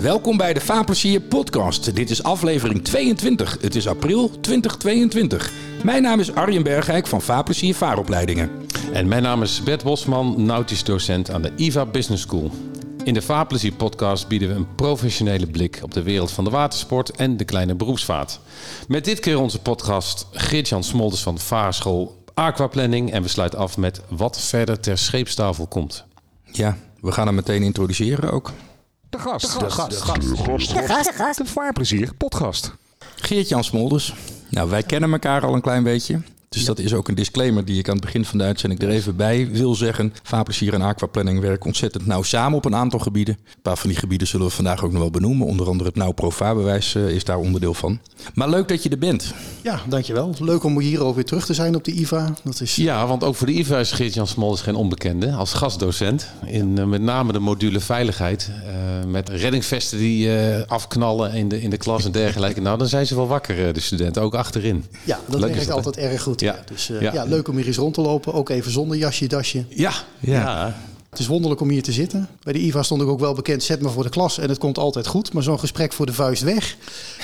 Welkom bij de Vaarplezier podcast. Dit is aflevering 22. Het is april 2022. Mijn naam is Arjen Bergijk van Vaarplezier Vaaropleidingen. En mijn naam is Bert Bosman, nautisch docent aan de IVA Business School. In de Vaarplezier podcast bieden we een professionele blik op de wereld van de watersport en de kleine beroepsvaart. Met dit keer onze podcast Geert-Jan Smolders van Vaarschool Aquaplanning en we sluiten af met wat verder ter scheepstafel komt. Ja, we gaan hem meteen introduceren ook. De gast. De gast. De gast. De gast. De gast. De Vaarplezier podcast. Geert-Jan Smolders. Nou, wij kennen elkaar al een klein beetje. Dus dat is ook een disclaimer die ik aan het begin van de uitzending er even bij wil zeggen. Vaarplezier en aquaplanning werken ontzettend nauw samen op een aantal gebieden. Een paar van die gebieden zullen we vandaag ook nog wel benoemen. Onder andere het Nauw Pro Vaarbewijs eh, is daar onderdeel van. Maar leuk dat je er bent. Ja, dankjewel. Leuk om hier ook weer terug te zijn op de IVA. Dat is... Ja, want ook voor de IVA is Geert-Jan Smolders geen onbekende. Als gastdocent in uh, met name de module veiligheid. Uh, met reddingsvesten die uh, afknallen in de, in de klas en dergelijke. Nou, dan zijn ze wel wakker, de studenten. Ook achterin. Ja, dat werkt altijd erg goed. Ja. Dus ja. ja. leuk om hier eens rond te lopen. Ook even zonder jasje, dasje. Ja, ja. Het is wonderlijk om hier te zitten. Bij de IVA stond ik ook wel bekend, zet me voor de klas en het komt altijd goed. Maar zo'n gesprek voor de vuist weg,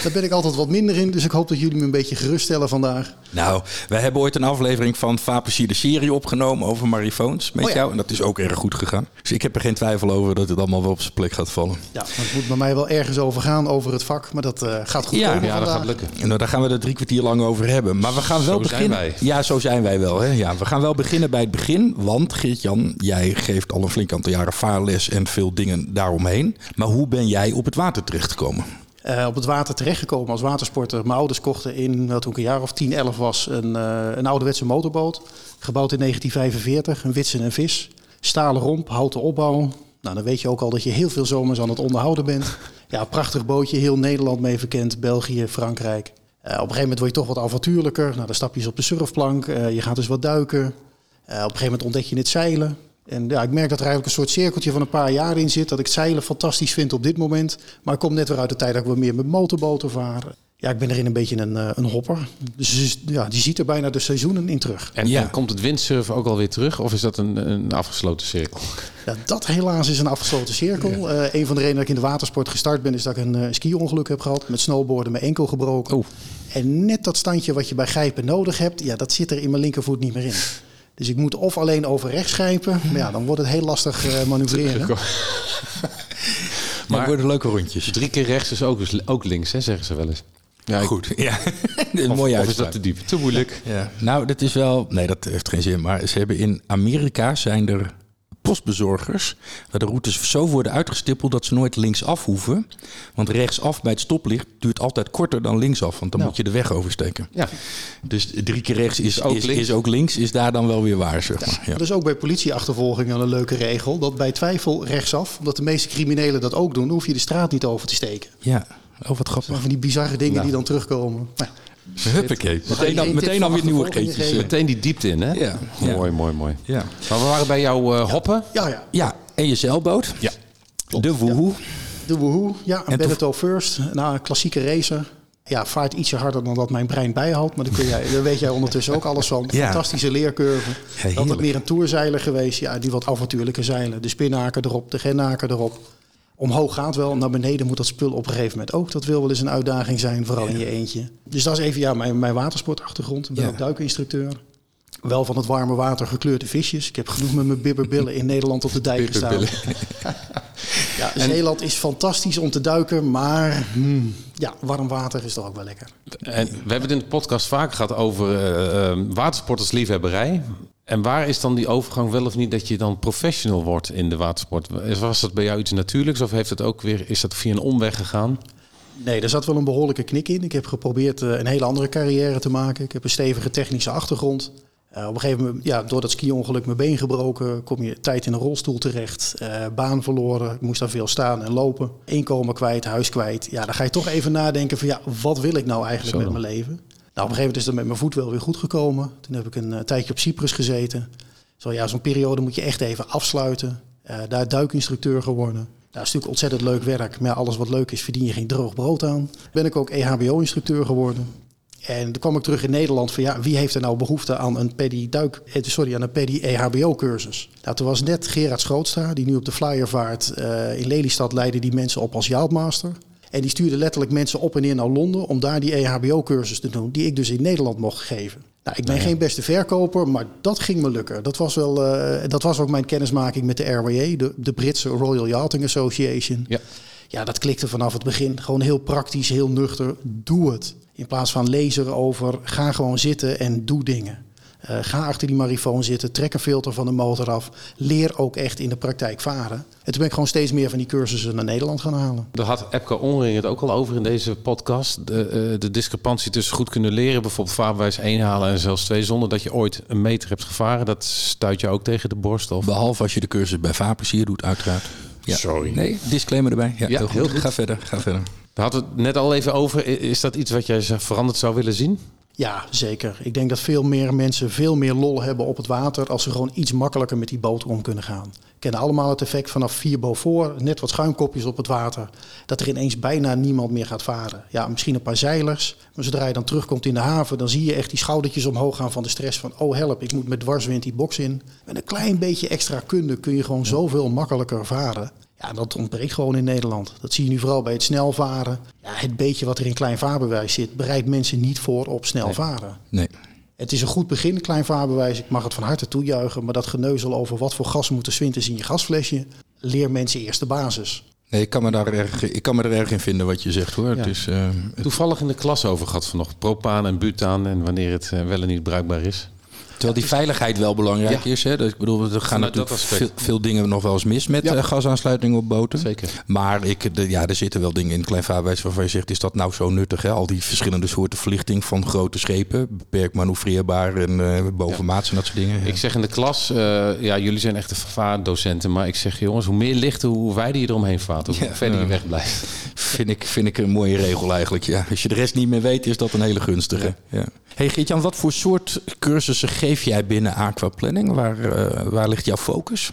daar ben ik altijd wat minder in. Dus ik hoop dat jullie me een beetje geruststellen vandaag. Nou, wij hebben ooit een aflevering van Vaarplezier de serie opgenomen over marifoons met oh ja. jou. En dat is ook erg goed gegaan. Dus ik heb er geen twijfel over dat het allemaal wel op zijn plek gaat vallen. Ja, het moet bij mij wel ergens over gaan, over het vak. Maar dat uh, gaat goed ja, komen Ja, vandaag. dat gaat lukken. En nou, daar gaan we er drie kwartier lang over hebben. Maar we gaan wel zo beginnen. Zijn wij. Ja, zo zijn wij wel. Hè? Ja, we gaan wel beginnen bij het begin. Want Geert-Jan, jij geeft al een flink aantal jaren vaarles en veel dingen daaromheen. Maar hoe ben jij op het water terechtgekomen? Uh, op het water terechtgekomen als watersporter. Mijn ouders kochten in, nou, toen ik een jaar of 10, 11 was, een, uh, een ouderwetse motorboot. Gebouwd in 1945, een witsen en vis. Stalen romp, houten opbouw. Nou, dan weet je ook al dat je heel veel zomers aan het onderhouden bent. Ja, prachtig bootje, heel Nederland mee verkend. België, Frankrijk. Uh, op een gegeven moment word je toch wat avontuurlijker. Nou, dan stap je eens op de surfplank. je gaat dus wat duiken. op een gegeven moment ontdek je het zeilen. En ja, ik merk dat er eigenlijk een soort cirkeltje van een paar jaar in zit. Dat ik zeilen fantastisch vind op dit moment. Maar ik kom net weer uit de tijd dat ik wat meer met motorboten varen. Ja, ik ben erin een beetje een, uh, een hopper. Dus ja, die ziet er bijna de seizoenen in terug. En, ja. en komt het windsurfen ook alweer terug? Of is dat een, een afgesloten cirkel? Ja, dat helaas is een afgesloten cirkel. Ja. Uh, een van de redenen dat ik in de watersport gestart ben... is dat ik een uh, ski-ongeluk heb gehad. Met snowboarden, mijn enkel gebroken. Oh. En net dat standje wat je bij grijpen nodig hebt... ja, dat zit er in mijn linkervoet niet meer in. Dus ik moet of alleen over rechts grijpen. Maar ja, dan wordt het heel lastig uh, manoeuvreren. maar het worden leuke rondjes. Drie keer rechts is ook, ook links, hè, zeggen ze wel eens. Ja, goed. Ja. een of, mooie of is dat te diep? Te moeilijk? Ja. Nou, dat is wel... Nee, dat heeft geen zin. Maar ze hebben in Amerika zijn er postbezorgers waar de routes zo worden uitgestippeld dat ze nooit linksaf hoeven. Want rechtsaf bij het stoplicht duurt altijd korter dan linksaf, want dan nou. moet je de weg oversteken. Ja. Dus drie keer rechts is, is, ook, is, links. is ook links, is daar dan wel weer waar. Zeg maar. ja. Ja. Dus ook bij politieachtervolgingen een leuke regel, dat bij twijfel rechtsaf, omdat de meeste criminelen dat ook doen, dan hoef je de straat niet over te steken. Ja, oh wat grappig. Van die bizarre dingen nou. die dan terugkomen. Nou. Huppakee. Meteen, al, meteen alweer nieuwe keetjes. Meteen die diepte in, hè? Ja. Mooi, mooi, mooi. Ja. Maar we waren bij jou uh, hoppen. Ja, ja. Ja, en je zeilboot. Ja. Klopt. De Woehoe. Ja. De Woehoe, ja. Een Beneteau First. Nou, een klassieke racer. Ja, vaart ietsje harder dan dat mijn brein bijhoudt. Maar daar, kun jij, daar weet jij ondertussen ook alles van. Ja. Fantastische leercurve. Ja, Altijd meer een toerzeiler geweest. Ja, die wat avontuurlijke zeilen. De spinnaker erop, de gennaker erop. Omhoog gaat wel, naar beneden moet dat spul op een gegeven moment ook. Dat wil wel eens een uitdaging zijn, vooral ja. in je eentje. Dus dat is even ja, mijn, mijn watersportachtergrond. Ik ben ja. ook duikinstructeur. Wel van het warme water gekleurde visjes. Ik heb genoeg met mijn bibberbillen in Nederland op de dijk gestaan. ja, Zeeland is fantastisch om te duiken, maar hmm, ja, warm water is toch ook wel lekker. En we hebben het in de podcast vaak gehad over uh, uh, watersport als liefhebberij. En waar is dan die overgang wel of niet dat je dan professional wordt in de watersport? Was dat bij jou iets natuurlijks of heeft het ook weer, is dat via een omweg gegaan? Nee, er zat wel een behoorlijke knik in. Ik heb geprobeerd uh, een hele andere carrière te maken. Ik heb een stevige technische achtergrond. Uh, op een gegeven moment, ja, door dat ski-ongeluk mijn been gebroken, kom je tijd in een rolstoel terecht. Uh, baan verloren, ik moest daar veel staan en lopen. Inkomen kwijt, huis kwijt. Ja, dan ga je toch even nadenken van ja, wat wil ik nou eigenlijk Zo. met mijn leven? Nou, op een gegeven moment is dat met mijn voet wel weer goed gekomen. Toen heb ik een uh, tijdje op Cyprus gezeten. Zo ja, zo'n periode moet je echt even afsluiten. Uh, daar duikinstructeur geworden. Dat is natuurlijk ontzettend leuk werk. Maar alles wat leuk is, verdien je geen droog brood aan. Ben ik ook EHBO-instructeur geworden. En toen kwam ik terug in Nederland van ja, wie heeft er nou behoefte aan een PEDI duik, eh, sorry, aan een PEDI EHBO cursus? Nou, toen was net Gerard Schootstra, die nu op de flyer vaart in Lelystad leidde die mensen op als Yachtmaster. En die stuurde letterlijk mensen op en neer naar Londen om daar die EHBO-cursus te doen, die ik dus in Nederland mocht geven. Nou, ik ben geen beste verkoper, maar dat ging me lukken. Dat was, wel, uh, dat was ook mijn kennismaking met de RWA, de, de Britse Royal Yachting Association. Ja. ja, dat klikte vanaf het begin. Gewoon heel praktisch, heel nuchter. Doe het. In plaats van lezen erover, ga gewoon zitten en doe dingen. Uh, ga achter die marifoon zitten, trek een filter van de motor af. Leer ook echt in de praktijk varen. En toen ben ik gewoon steeds meer van die cursussen naar Nederland gaan halen. Daar had Epke Onring het ook al over in deze podcast. De, uh, de discrepantie tussen goed kunnen leren, bijvoorbeeld vaarbewijs 1 halen en zelfs 2 zonder dat je ooit een meter hebt gevaren. Dat stuit je ook tegen de borst. Of... Behalve als je de cursus bij vaarplezier doet, uiteraard. Ja. Sorry. Nee, disclaimer erbij. Ja, Ja, heel, goed. heel goed. Ga verder, ga verder. We hadden het net al even over. Is dat iets wat jij veranderd zou willen zien? Ja, zeker. Ik denk dat veel meer mensen veel meer lol hebben op het water als ze gewoon iets makkelijker met die boot om kunnen gaan. We kennen allemaal het effect vanaf 4 Beaufort, net wat schuimkopjes op het water, dat er ineens bijna niemand meer gaat varen. Ja, misschien een paar zeilers, maar zodra je dan terugkomt in de haven, dan zie je echt die schoudertjes omhoog gaan van de stress van, oh help, ik moet met dwarswind die box in. Met een klein beetje extra kunde kun je gewoon zoveel makkelijker varen. Ja, dat ontbreekt gewoon in Nederland. Dat zie je nu vooral bij het snel varen. Ja, het beetje wat er in klein vaarbewijs zit, bereidt mensen niet voor op snel varen. Nee. Het is een goed begin, klein vaarbewijs. Ik mag het van harte toejuichen. Maar dat geneuzel over wat voor gas moet er zwinters in je gasflesje... leer mensen eerst de basis. Nee, ik kan me daar erg, ik kan me er erg in vinden wat je zegt hoor. Ja. Het is, eh, het- Toevallig in de klas over gehad vanochtend. Propaan en butaan en wanneer het eh, wel en niet bruikbaar is. Terwijl die veiligheid wel belangrijk is. Hè? Dus ik bedoel, er gaan natuurlijk veel, dingen nog wel eens mis met eh, gasaansluitingen op boten. Zeker. Maar ik, de, ja, er zitten wel dingen in het kleinvaarbewijs waarvan je zegt, is dat nou zo nuttig? Hè? Al die verschillende soorten verlichting van grote schepen, beperkt manoeuvreerbaar en eh bovenmaats en dat soort dingen. Ik zeg in de klas, eh, ja, jullie zijn echte vaardocenten. Maar ik zeg, jongens, hoe meer lichten, hoe wijder je eromheen vaart. Hoe verder je ja. wegblijft. Vind ik, vind ik een mooie regel eigenlijk. Ja. Als je de rest niet meer weet, is dat een hele gunstige. Ja. Hey Geert-Jan, wat voor soort cursussen geef jij binnen Aquaplanning? Waar, eh, waar ligt jouw focus?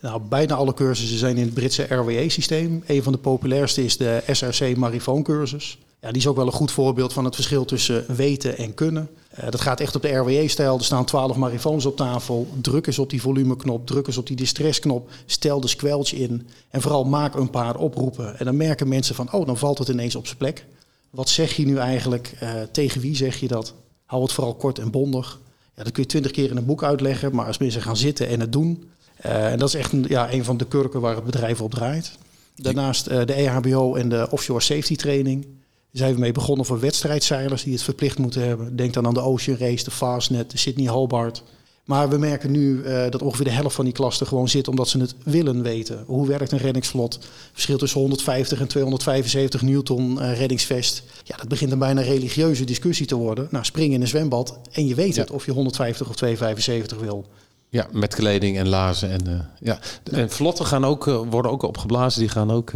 Nou, bijna alle cursussen zijn in het Britse RWA-systeem. Een van de populairste is de SRC Marifoon cursus. Ja, die is ook wel een goed voorbeeld van het verschil tussen weten en kunnen. Eh, dat gaat echt op de RWA-stijl. Er staan 12 marifoons op tafel. Druk eens op die volumeknop, druk eens op die distressknop. Stel de squelch in. En vooral maak een paar oproepen. En dan merken mensen van, oh, dan valt het ineens op zijn plek. Wat zeg je nu eigenlijk? Eh, tegen wie zeg je dat? Hou het vooral kort en bondig. Ja, dat kun je twintig keer in een boek uitleggen. Maar als mensen gaan zitten en het doen... eh, en dat is echt een, ja, een van de kurken waar het bedrijf op draait. Daarnaast eh, de EHBO en de offshore safety training. Daar zijn we mee begonnen voor wedstrijdzeilers die het verplicht moeten hebben. Denk dan aan de Ocean Race, de Fastnet, de Sydney Hobart. Maar we merken nu eh, dat ongeveer de helft van die klas er gewoon zit omdat ze het willen weten. Hoe werkt een reddingsvlot? Verschil tussen 150 en 275 newton eh, reddingsvest. Ja, dat begint een bijna religieuze discussie te worden. Nou, spring in een zwembad en je weet Ja. het of je 150 of 275 wil. Ja, met kleding en lazen. En, eh, ja. En vlotten gaan ook, worden ook opgeblazen. Die gaan ook...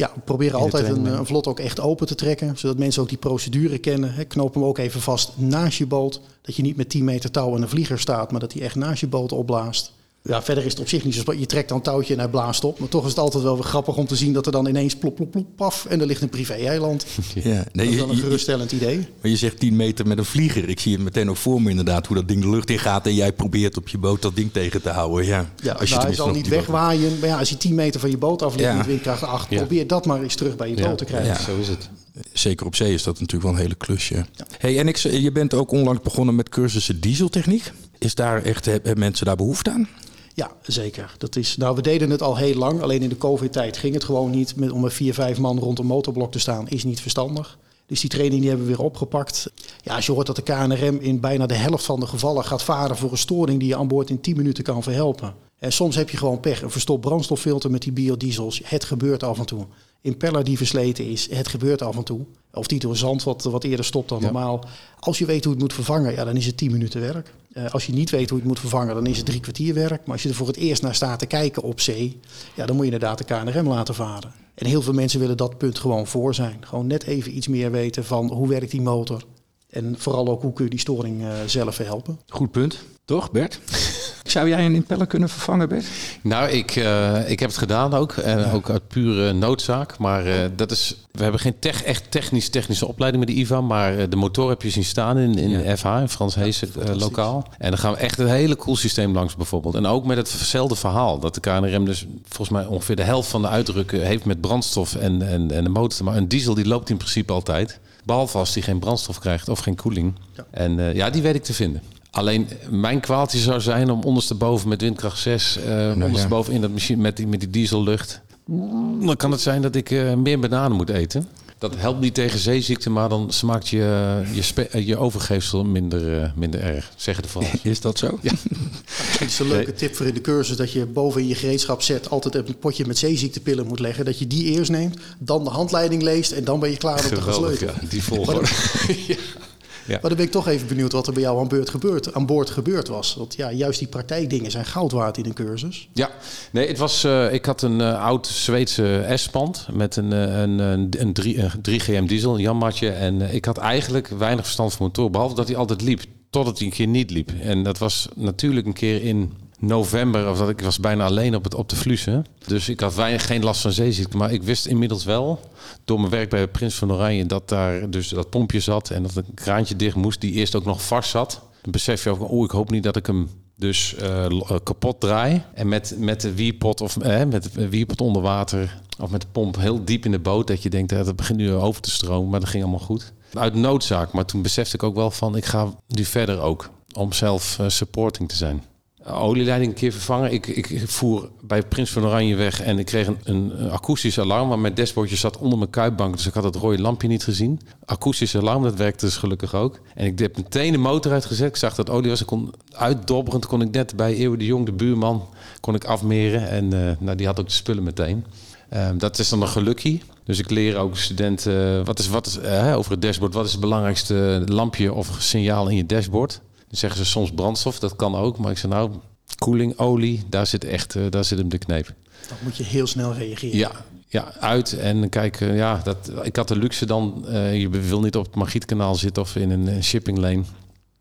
eh, Ja, we proberen altijd een, een vlot ook echt open te trekken. Zodat mensen ook die procedure kennen. Hè, knoop hem ook even vast naast je boot. Dat je niet met 10 meter touw en een vlieger staat, maar dat hij echt naast je boot opblaast. Ja, verder is het op zich niet zo spannend. Je trekt dan een touwtje en hij blaast op. Maar toch is het altijd wel weer grappig om te zien dat er dan ineens plop, plop, plop, paf. En er ligt een privé-eiland. Ja. Dat Nee, is je, wel een geruststellend idee. maar je zegt 10 meter met een vlieger. Ik zie het meteen ook voor me inderdaad, hoe dat ding de lucht in gaat. En jij probeert op je boot dat ding tegen te houden. Ja, Ja, als je nou, hij zal niet wegwaaien. Maar ja, als je 10 meter van je boot af ligt Ja. met windkracht 8, Ja. probeer dat maar eens terug bij je ja, boot te krijgen. Ja. Zo is het. Zeker op zee is dat natuurlijk wel een hele klusje. Hey, en ik, je bent ook onlangs begonnen met cursussen dieseltechniek. Is daar echt, hebben mensen daar behoefte aan? Ja, zeker. Dat is, nou, we deden het al heel lang. Alleen in de COVID-tijd ging het gewoon niet. Met, om met vier, vijf man rond een motorblok te staan is niet verstandig. Dus die training die hebben we weer opgepakt. Ja, als je hoort dat de KNRM in bijna de helft van de gevallen gaat varen voor een storing die je aan boord in 10 minuten kan verhelpen. En soms heb je gewoon pech. Een verstopt brandstoffilter met die biodiesels. Het gebeurt af en toe. Impeller die versleten is. Het gebeurt af en toe. Of die door zand wat, wat eerder stopt dan Ja. normaal. Als je weet hoe het moet vervangen, ja, dan is het 10 minuten werk. Eh, als je niet weet hoe je het moet vervangen, dan is het drie kwartier werk. Maar als je er voor het eerst naar staat te kijken op zee, ja, dan moet je inderdaad de KNRM laten varen. En heel veel mensen willen dat punt gewoon voor zijn. Gewoon net even iets meer weten van hoe werkt die motor. En vooral ook hoe kun je die storing eh, zelf verhelpen. Goed punt. Toch, Bert? Zou jij een impeller kunnen vervangen, Bert? Nou, ik, eh, ik heb het gedaan ook. En ook uit pure noodzaak. Maar eh, dat is, we hebben geen tech, echt technisch-technische opleiding met de IVA. Maar de motor heb je zien staan in, in FH, in Frans Hees lokaal. En dan gaan we echt een hele cool systeem langs bijvoorbeeld. En ook met hetzelfde verhaal. Dat de KNRM dus volgens mij ongeveer de helft van de uitdrukken heeft met brandstof en, en, en de motor. Maar een diesel die loopt in principe altijd. Behalve als die geen brandstof krijgt of geen koeling. En ja, die weet ik te vinden. Alleen mijn kwaaltje zou zijn om ondersteboven met windkracht 6, uh, nou, ondersteboven in dat machine met die, met die diesellucht. Dan kan het zijn dat ik uh, meer bananen moet eten. Dat helpt niet tegen zeeziekte, maar dan smaakt je, je, je overgeefsel minder, uh, minder erg. Zeggen de Frans. Is dat zo? Ja. Het is een leuke tip voor in de cursus dat je boven in je gereedschap zet altijd een potje met zeeziektepillen moet leggen. Dat je die eerst neemt, dan de handleiding leest en dan ben je klaar om te gaan sleutelen. Ja, die volgorde. ja. Maar dan ben ik toch even benieuwd wat er bij jou aan, beurt gebeurd, aan boord gebeurd was. Want ja, juist die praktijkdingen zijn goud waard in een cursus. Ja, nee, het was, uh, ik had een uh, oud Zweedse S-band met een, uh, een, een, een, 3, een 3GM diesel, een Janmatje. En ik had eigenlijk weinig verstand van motor, behalve dat hij altijd liep. Totdat hij een keer niet liep. En dat was natuurlijk een keer in november, of dat ik was bijna alleen op, het, op de Flussen. Dus ik had weinig, geen last van zeeziekte. Maar ik wist inmiddels wel, door mijn werk bij Prins van Oranje, dat daar dus dat pompje zat en dat een kraantje dicht moest, die eerst ook nog vast zat. Dan besef je ook, oh, ik hoop niet dat ik hem dus uh, kapot draai. En met, met de wierpot of eh, met de wierpot onder water of met de pomp heel diep in de boot, dat je denkt, dat het begint nu over te stromen, maar dat ging allemaal goed. Uit noodzaak, maar toen besefte ik ook wel van, ik ga nu verder ook om zelf supporting te zijn olieleiding een keer vervangen. Ik, ik voer bij Prins van Oranje weg en ik kreeg een, een akoestisch alarm. Maar mijn dashboardje zat onder mijn kuipbank, dus ik had het rode lampje niet gezien. Akoestisch alarm, dat werkte dus gelukkig ook. En ik heb meteen de motor uitgezet. Ik zag dat olie was. Ik kon uitdobberend kon ik net bij Eeuwen de Jong, de buurman, kon ik afmeren. En uh, nou, die had ook de spullen meteen. Um, dat is dan een gelukkie. Dus ik leer ook studenten wat is, wat is, uh, over het dashboard. Wat is het belangrijkste lampje of signaal in je dashboard? Dan zeggen ze soms brandstof, dat kan ook. Maar ik zeg nou, koeling, olie, daar zit echt uh, daar zit hem de kneep. Dan moet je heel snel reageren. Ja, ja uit en kijken. Ja, dat, ik had de luxe dan. Uh, je wil niet op het Magietkanaal zitten of in een shipping lane.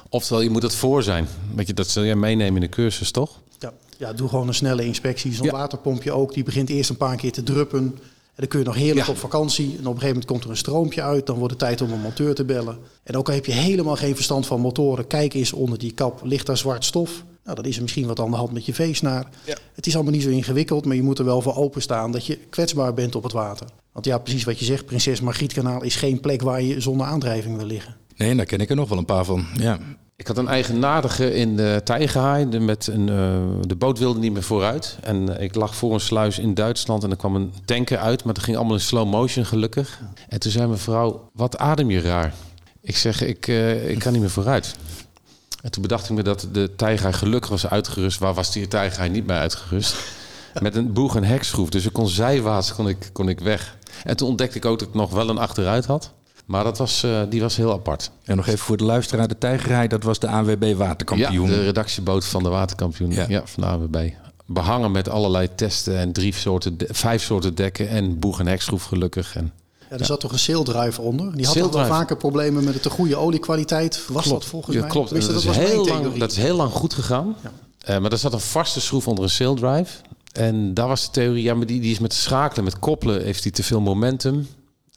Oftewel, je moet het voor zijn. Weet je, dat zul jij meenemen in de cursus, toch? Ja, ja doe gewoon een snelle inspectie. Zo'n ja. waterpompje ook. Die begint eerst een paar keer te druppen. En dan kun je nog heerlijk ja. op vakantie. En op een gegeven moment komt er een stroompje uit. Dan wordt het tijd om een monteur te bellen. En ook al heb je helemaal geen verstand van motoren. Kijk eens onder die kap. Ligt daar zwart stof? Nou, dan is er misschien wat aan de hand met je veesnaar. Ja. Het is allemaal niet zo ingewikkeld. Maar je moet er wel voor openstaan dat je kwetsbaar bent op het water. Want ja, precies wat je zegt. Prinses Margrietkanaal is geen plek waar je zonder aandrijving wil liggen. Nee, daar ken ik er nog wel een paar van. Ja. Ik had een eigenaardige in de. Met een, uh, de boot wilde niet meer vooruit. En uh, ik lag voor een sluis in Duitsland en er kwam een tanker uit. Maar dat ging allemaal in slow motion gelukkig. En toen zei mijn vrouw, wat adem je raar? Ik zeg, ik, uh, ik kan niet meer vooruit. En toen bedacht ik me dat de Tijgehaai gelukkig was uitgerust. Waar was die Tijgehaai niet mee uitgerust? Met een boeg en hekschroef. Dus ik kon zijwaarts kon ik, kon ik weg. En toen ontdekte ik ook dat ik nog wel een achteruit had. Maar dat was, uh, die was heel apart. En nog even voor de luisteraar, de Tijgerij, dat was de ANWB waterkampioen. Ja, de redactieboot van de waterkampioen ja. ja van de ANWB. Behangen met allerlei testen en drie soorten, vijf soorten dekken en boeg- en hekschroef gelukkig. En, ja, er zat toch een saildrive onder? Die had toch wel vaker problemen met de te goede oliekwaliteit. Was klopt. dat volgens ja, mij? Klopt. Dat, dat, is heel lang, dat is heel lang goed gegaan. Ja. Uh, maar er zat een vaste schroef onder een saildrive. En daar was de theorie, ja, maar die, die is met schakelen, met koppelen, heeft hij te veel momentum.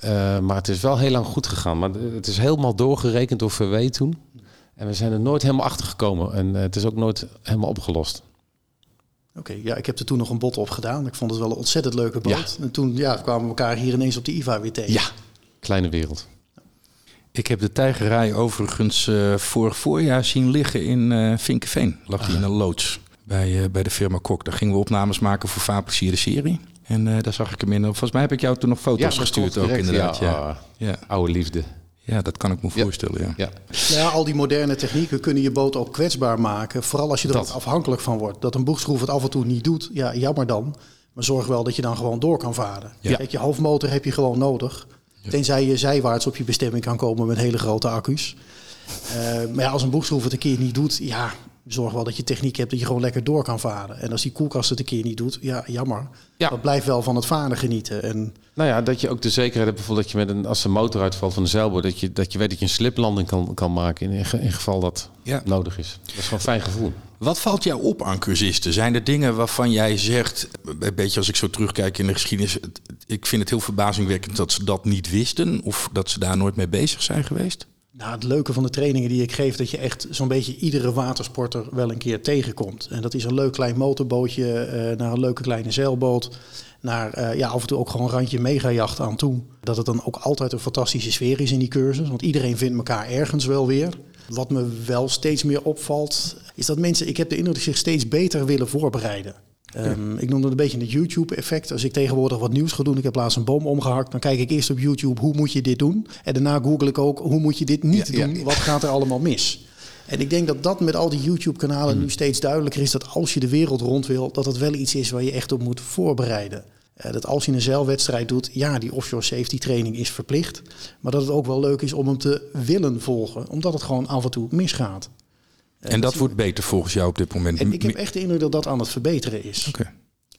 Uh, maar het is wel heel lang goed gegaan. Maar het is helemaal doorgerekend door VW toen. En we zijn er nooit helemaal achter gekomen. En uh, het is ook nooit helemaal opgelost. Oké, okay, ja, ik heb er toen nog een bot op gedaan. Ik vond het wel een ontzettend leuke boot. Ja. En toen ja, kwamen we elkaar hier ineens op de IVA weer tegen. Ja, kleine wereld. Ik heb de tijgerij overigens uh, vorig voorjaar zien liggen in uh, Vinkenveen. Lag die in een loods bij, uh, bij de firma Kok. Daar gingen we opnames maken voor Vaarplezier de serie. En uh, daar zag ik hem in. Volgens mij heb ik jou toen nog foto's ja, gestuurd ook inderdaad. Ja, ja. ja. Oude liefde. Ja, dat kan ik me voorstellen. Ja. Ja. Nou ja, al die moderne technieken kunnen je boot ook kwetsbaar maken. Vooral als je er dat. afhankelijk van wordt. Dat een boegschroef het af en toe niet doet, ja, jammer dan. Maar zorg wel dat je dan gewoon door kan varen. Ja. Kijk, je hoofdmotor heb je gewoon nodig. Ja. Tenzij je zijwaarts op je bestemming kan komen met hele grote accu's. Uh, maar ja, als een boegschroef het een keer niet doet, ja, Zorg wel dat je techniek hebt dat je gewoon lekker door kan varen. En als die koelkast het een keer niet doet, ja, jammer. Ja. Dat blijft wel van het varen genieten. En Nou ja, dat je ook de zekerheid hebt bijvoorbeeld dat je met een, als de motor uitvalt van de zeilboot, dat je, dat je weet dat je een sliplanding kan, kan maken in, in geval dat Ja. nodig is. Dat is gewoon een fijn gevoel. Wat valt jou op aan cursisten? Zijn er dingen waarvan jij zegt, een beetje als ik zo terugkijk in de geschiedenis, ik vind het heel verbazingwekkend dat ze dat niet wisten of dat ze daar nooit mee bezig zijn geweest? Nou, het leuke van de trainingen die ik geef, dat je echt zo'n beetje iedere watersporter wel een keer tegenkomt. En dat is een leuk klein motorbootje eh, naar een leuke kleine zeilboot. Naar eh, ja, af en toe ook gewoon een randje megajacht aan toe. Dat het dan ook altijd een fantastische sfeer is in die cursus. Want iedereen vindt elkaar ergens wel weer. Wat me wel steeds meer opvalt, is dat mensen, ik heb de indruk, zich steeds beter willen voorbereiden. Ehm, ik noem dat een beetje het YouTube-effect. Als ik tegenwoordig wat nieuws ga doen, ik heb laatst een boom omgehakt, dan kijk ik eerst op YouTube hoe moet je dit doen. En daarna google ik ook hoe moet je dit niet Ja, doen. ja. Wat gaat er allemaal mis? En ik denk dat dat met al die YouTube-kanalen Hmm. nu steeds duidelijker is dat als je de wereld rond wil, dat het wel iets is waar je echt op moet voorbereiden. Eh, dat als je een zeilwedstrijd doet, ja, die offshore safety training is verplicht. Maar dat het ook wel leuk is om hem te willen volgen, omdat het gewoon af en toe misgaat. En dat wordt beter volgens jou op dit moment? En ik heb echt de indruk dat dat aan het verbeteren is. Oké.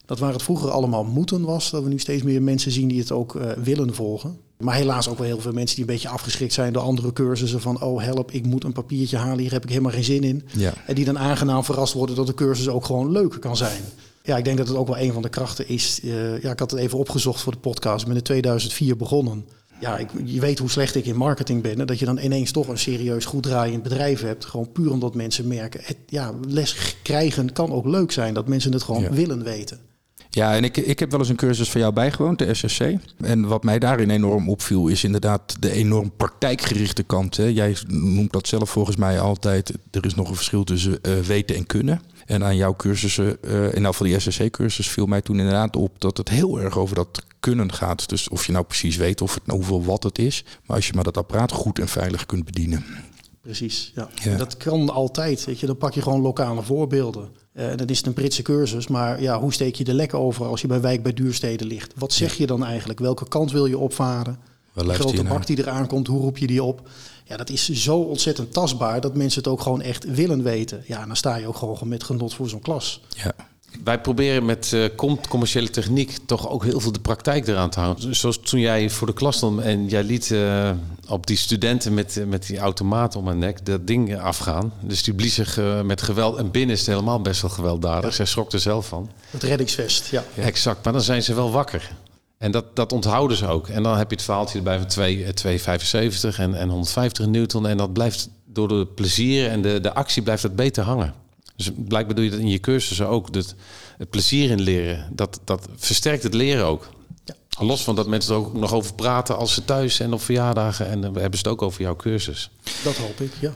Dat waar het vroeger allemaal moeten was, dat we nu steeds meer mensen zien die het ook eh, willen volgen. Maar helaas ook wel heel veel mensen die een beetje afgeschrikt zijn door andere cursussen. Van oh help, ik moet een papiertje halen, hier heb ik helemaal geen zin in. Ja. En die dan aangenaam verrast worden dat de cursus ook gewoon leuk kan zijn. Ja, ik denk dat het ook wel een van de krachten is. Eh, ja, ik had het even opgezocht voor de podcast. Ik ben in 2004 begonnen. Ja, ik, je weet hoe slecht ik in marketing ben. En dat je dan ineens toch een serieus goed draaiend bedrijf hebt. Gewoon puur omdat mensen merken. Het, ja, les krijgen kan ook leuk zijn. Dat mensen het gewoon Ja. willen weten. Ja, en ik, ik heb wel eens een cursus van jou bijgewoond, de SSC. En wat mij daarin enorm opviel, is inderdaad de enorm praktijkgerichte kant. Hè. Jij noemt dat zelf volgens mij altijd. Er is nog een verschil tussen eh, weten en kunnen. En aan jouw cursussen, eh in elk van die SSC-cursus, viel mij toen inderdaad op dat het heel erg over dat kunnen gaat. Dus of je nou precies weet of het, hoeveel wat het is. Maar als je maar dat apparaat goed en veilig kunt bedienen. Precies, ja. Dat kan altijd, weet je. Dan pak je gewoon lokale voorbeelden. Eh, en dan is het een Britse cursus, maar ja, hoe steek je de lek over als je bij wijk bij duursteden ligt? Wat zeg je dan eigenlijk? Welke kant wil je opvaren? Waar De grote naar? bak die eraan komt, hoe roep je die op? Ja, dat is zo ontzettend tastbaar dat mensen het ook gewoon echt willen weten. Ja, en dan sta je ook gewoon met genot voor zo'n klas. Ja. Wij proberen met eh, com- commerciële techniek toch ook heel veel de praktijk eraan te houden. Zoals toen jij voor de klas stond en jij liet eh, op die studenten met, eh, met die automaat om hun nek dat ding afgaan. Dus die blies zich met geweld. En binnen is het helemaal best wel gewelddadig. Zij schrok er zelf van. Het reddingsvest, ja. Exact, maar dan zijn ze wel wakker. En dat, dat onthouden ze ook. En dan heb je het verhaaltje erbij van 2, eh, 2,75 en, en 150 newton. En dat blijft door de plezier en de, de actie blijft dat beter hangen. Dus blijkbaar doe je dat in je cursussen ook. Dat, het plezier in leren, dat, dat versterkt het leren ook. Los van dat mensen er ook nog over praten als ze thuis en op verjaardagen. En dan hebben ze het ook over jouw cursus. Dat hoop ik, ja.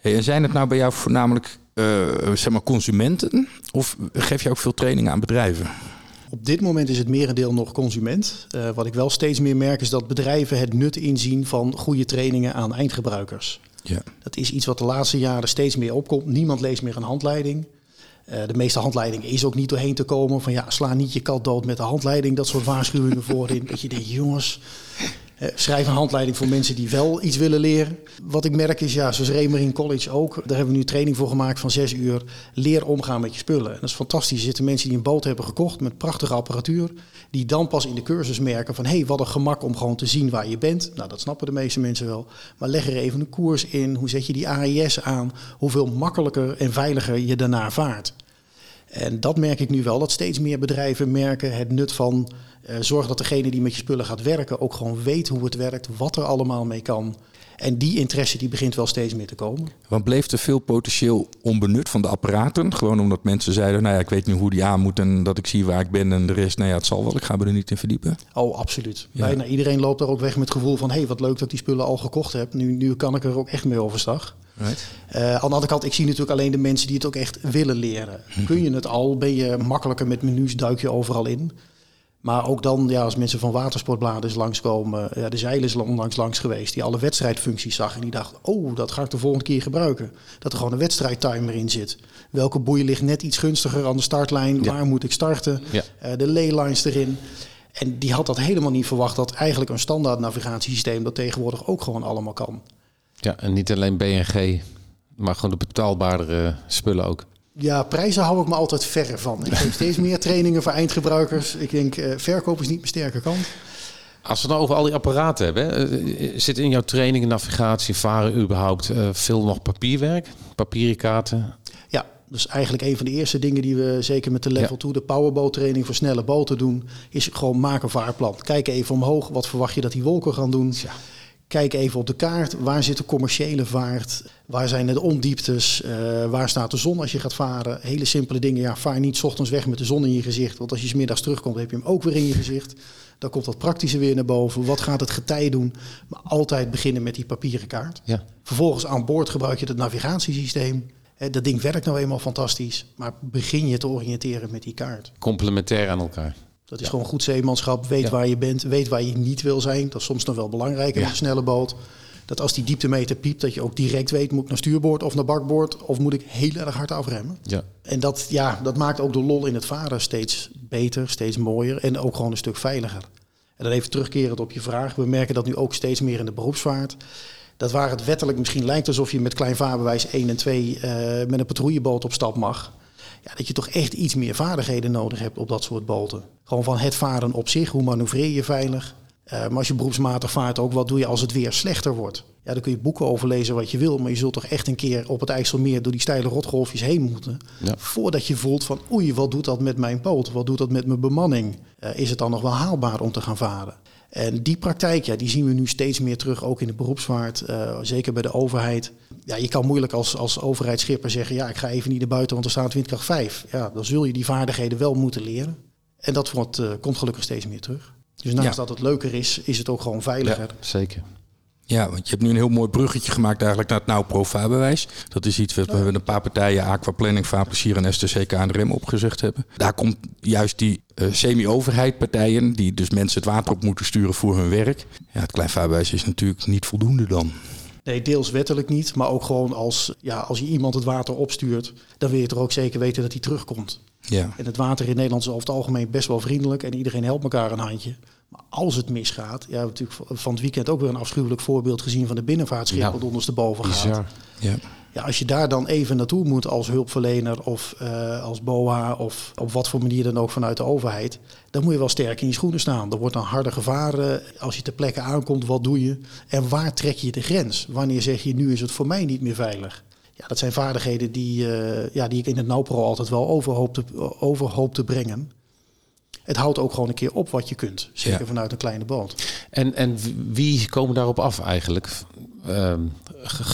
Hey, en zijn het nou bij jou voornamelijk eh, zeg maar consumenten? Of geef je ook veel trainingen aan bedrijven? Op dit moment is het merendeel nog consument. Eh, wat ik wel steeds meer merk is dat bedrijven het nut inzien van goede trainingen aan eindgebruikers. Ja. Dat is iets wat de laatste jaren steeds meer opkomt. Niemand leest meer een handleiding. Eh, de meeste handleidingen is ook niet doorheen te komen. Van ja, sla niet je kat dood met de handleiding. Dat soort waarschuwingen voorin. Dat je denkt, jongens, schrijf een handleiding voor mensen die wel iets willen leren. Wat ik merk is, ja, zoals Remerin College ook. Daar hebben we nu training voor gemaakt van zes uur. Leer omgaan met je spullen. En dat is fantastisch. Er zitten mensen die een boot hebben gekocht met prachtige apparatuur. Die dan pas in de cursus merken van, hé, hey, wat een gemak om gewoon te zien waar je bent. Nou, dat snappen de meeste mensen wel. Maar leg er even een koers in. Hoe zet je die AIS aan? Hoeveel makkelijker en veiliger je daarna vaart. En dat merk ik nu wel, dat steeds meer bedrijven merken het nut van eh, zorg dat degene die met je spullen gaat werken ook gewoon weet hoe het werkt, wat er allemaal mee kan. En die interesse die begint wel steeds meer te komen. Want bleef er veel potentieel onbenut van de apparaten? Gewoon omdat mensen zeiden, nou ja, ik weet niet hoe die aan moet en dat ik zie waar ik ben en de rest, nou ja, het zal wel, ik ga me er niet in verdiepen. Oh, absoluut. Ja. Bijna iedereen loopt daar ook weg met het gevoel van, hé, hey, wat leuk dat ik die spullen al gekocht heb. Nu, nu kan ik er ook echt mee overstag. Right. Eh, aan de andere kant, ik zie natuurlijk alleen de mensen die het ook echt willen leren. Kun je het al, ben je makkelijker met menus, duik je overal in. Maar ook dan, ja, als mensen van watersportbladen langskomen. Ja, de zeilen is onlangs langs geweest. Die alle wedstrijdfuncties zag. En die dacht, oh, dat ga ik de volgende keer gebruiken. Dat er gewoon een wedstrijdtimer in zit. Welke boei ligt net iets gunstiger aan de startlijn? Ja. Waar moet ik starten? Ja. Eh, de laylines erin. En die had dat helemaal niet verwacht. Dat eigenlijk een standaard navigatiesysteem dat tegenwoordig ook gewoon allemaal kan. Ja, en niet alleen BNG Maar gewoon de betaalbare spullen ook. Ja, prijzen hou ik me altijd verre van. Ik geef steeds meer trainingen voor eindgebruikers. Ik denk, uh, verkoop is niet mijn sterke kant. Als we het nou over al die apparaten hebben, hè, eh, zit in jouw training, navigatie, varen überhaupt uh, veel nog papierwerk, papieren kaarten? Ja, dus eigenlijk een van de eerste dingen die we zeker met de level 2, de powerboat training voor snelle boten doen, is gewoon maken een vaarplan. Kijk even omhoog, wat verwacht je dat die wolken gaan doen? Ja. Kijk even op de kaart, waar zit de commerciële vaart? Waar zijn de ondieptes? Uh, waar staat de zon als je gaat varen? Hele simpele dingen. Ja, vaar niet ochtends weg met de zon in je gezicht. Want als je s middags terugkomt, heb je hem ook weer in je gezicht. Dan komt dat praktische weer naar boven. Wat gaat het getij doen? Maar altijd beginnen met die papieren kaart. Ja. Vervolgens aan boord gebruik je het navigatiesysteem. dat ding werkt nou eenmaal fantastisch. Maar begin je te oriënteren met die kaart. Complementair aan elkaar. Dat is gewoon goed zeemanschap. Weet waar je bent, weet waar je niet wil zijn. Dat is soms nog wel belangrijk in een snelle boot. Dat als die dieptemeter piept, dat je ook direct weet... moet ik naar stuurboord of naar bakboord... of moet ik heel erg hard afremmen. Ja. En dat, ja, dat maakt ook de lol in het varen steeds beter, steeds mooier... en ook gewoon een stuk veiliger. En dan even terugkerend op je vraag. We merken dat nu ook steeds meer in de beroepsvaart. Dat waar het wettelijk misschien lijkt alsof je met klein vaarbewijs 1 en 2... Uh, met een patrouilleboot op stap mag ja, dat je toch echt iets meer vaardigheden nodig hebt op dat soort boten. Gewoon van het varen op zich, hoe manoeuvreer je veilig. Uh, maar als je beroepsmatig vaart ook, wat doe je als het weer slechter wordt? Ja, dan kun je boeken over lezen wat je wil, maar je zult toch echt een keer op het IJsselmeer door die steile rotgolfjes heen moeten. Voordat je voelt van oei, wat doet dat met mijn boot? Wat doet dat met mijn bemanning? Uh, is het dan nog wel haalbaar om te gaan varen? En die praktijk, ja, die zien we nu steeds meer terug, ook in de beroepsvaart, uh, zeker bij de overheid. Ja, je kan moeilijk als, als overheidsschipper zeggen, ja, ik ga even niet naar buiten, want er staat windkracht 5. Ja, dan zul je die vaardigheden wel moeten leren. En dat wordt, uh, komt gelukkig steeds meer terug. Dus naast dat het leuker is, is het ook gewoon veiliger. Ja, zeker. Ja, want je hebt nu een heel mooi bruggetje gemaakt eigenlijk naar het nou pro vaarbewijs. Dat is iets wat we hebben een paar partijen, Aquaplanning, Vaarplezier en STC KNRM opgezegd hebben. Daar komt juist die uh, semi-overheid partijen, die dus mensen het water op moeten sturen voor hun werk. Ja, het klein vaarbewijs is natuurlijk niet voldoende dan. Nee, deels wettelijk niet, maar ook gewoon als, ja, als je iemand het water opstuurt, dan wil je toch ook zeker weten dat hij terugkomt. Ja. En het water in Nederland is over het algemeen best wel vriendelijk en iedereen helpt elkaar een handje. Maar als het misgaat, ja, we hebben natuurlijk van het weekend ook weer een afschuwelijk voorbeeld gezien van de binnenvaartschip ja. wat ondersteboven gaat. Ja. Ja, als je daar dan even naartoe moet als hulpverlener of uh, als BOA of op wat voor manier dan ook vanuit de overheid, dan moet je wel sterk in je schoenen staan. Er wordt dan harde gevaren. Als je ter plekke aankomt, wat doe je? En waar trek je de grens? Wanneer zeg je nu is het voor mij niet meer veilig? Ja, dat zijn vaardigheden die, uh, ja, die ik in het NauPro altijd wel over hoop te, over hoop te brengen het houdt ook gewoon een keer op wat je kunt. Zeker vanuit een kleine boot. En, en wie komen daarop af eigenlijk? Ehm,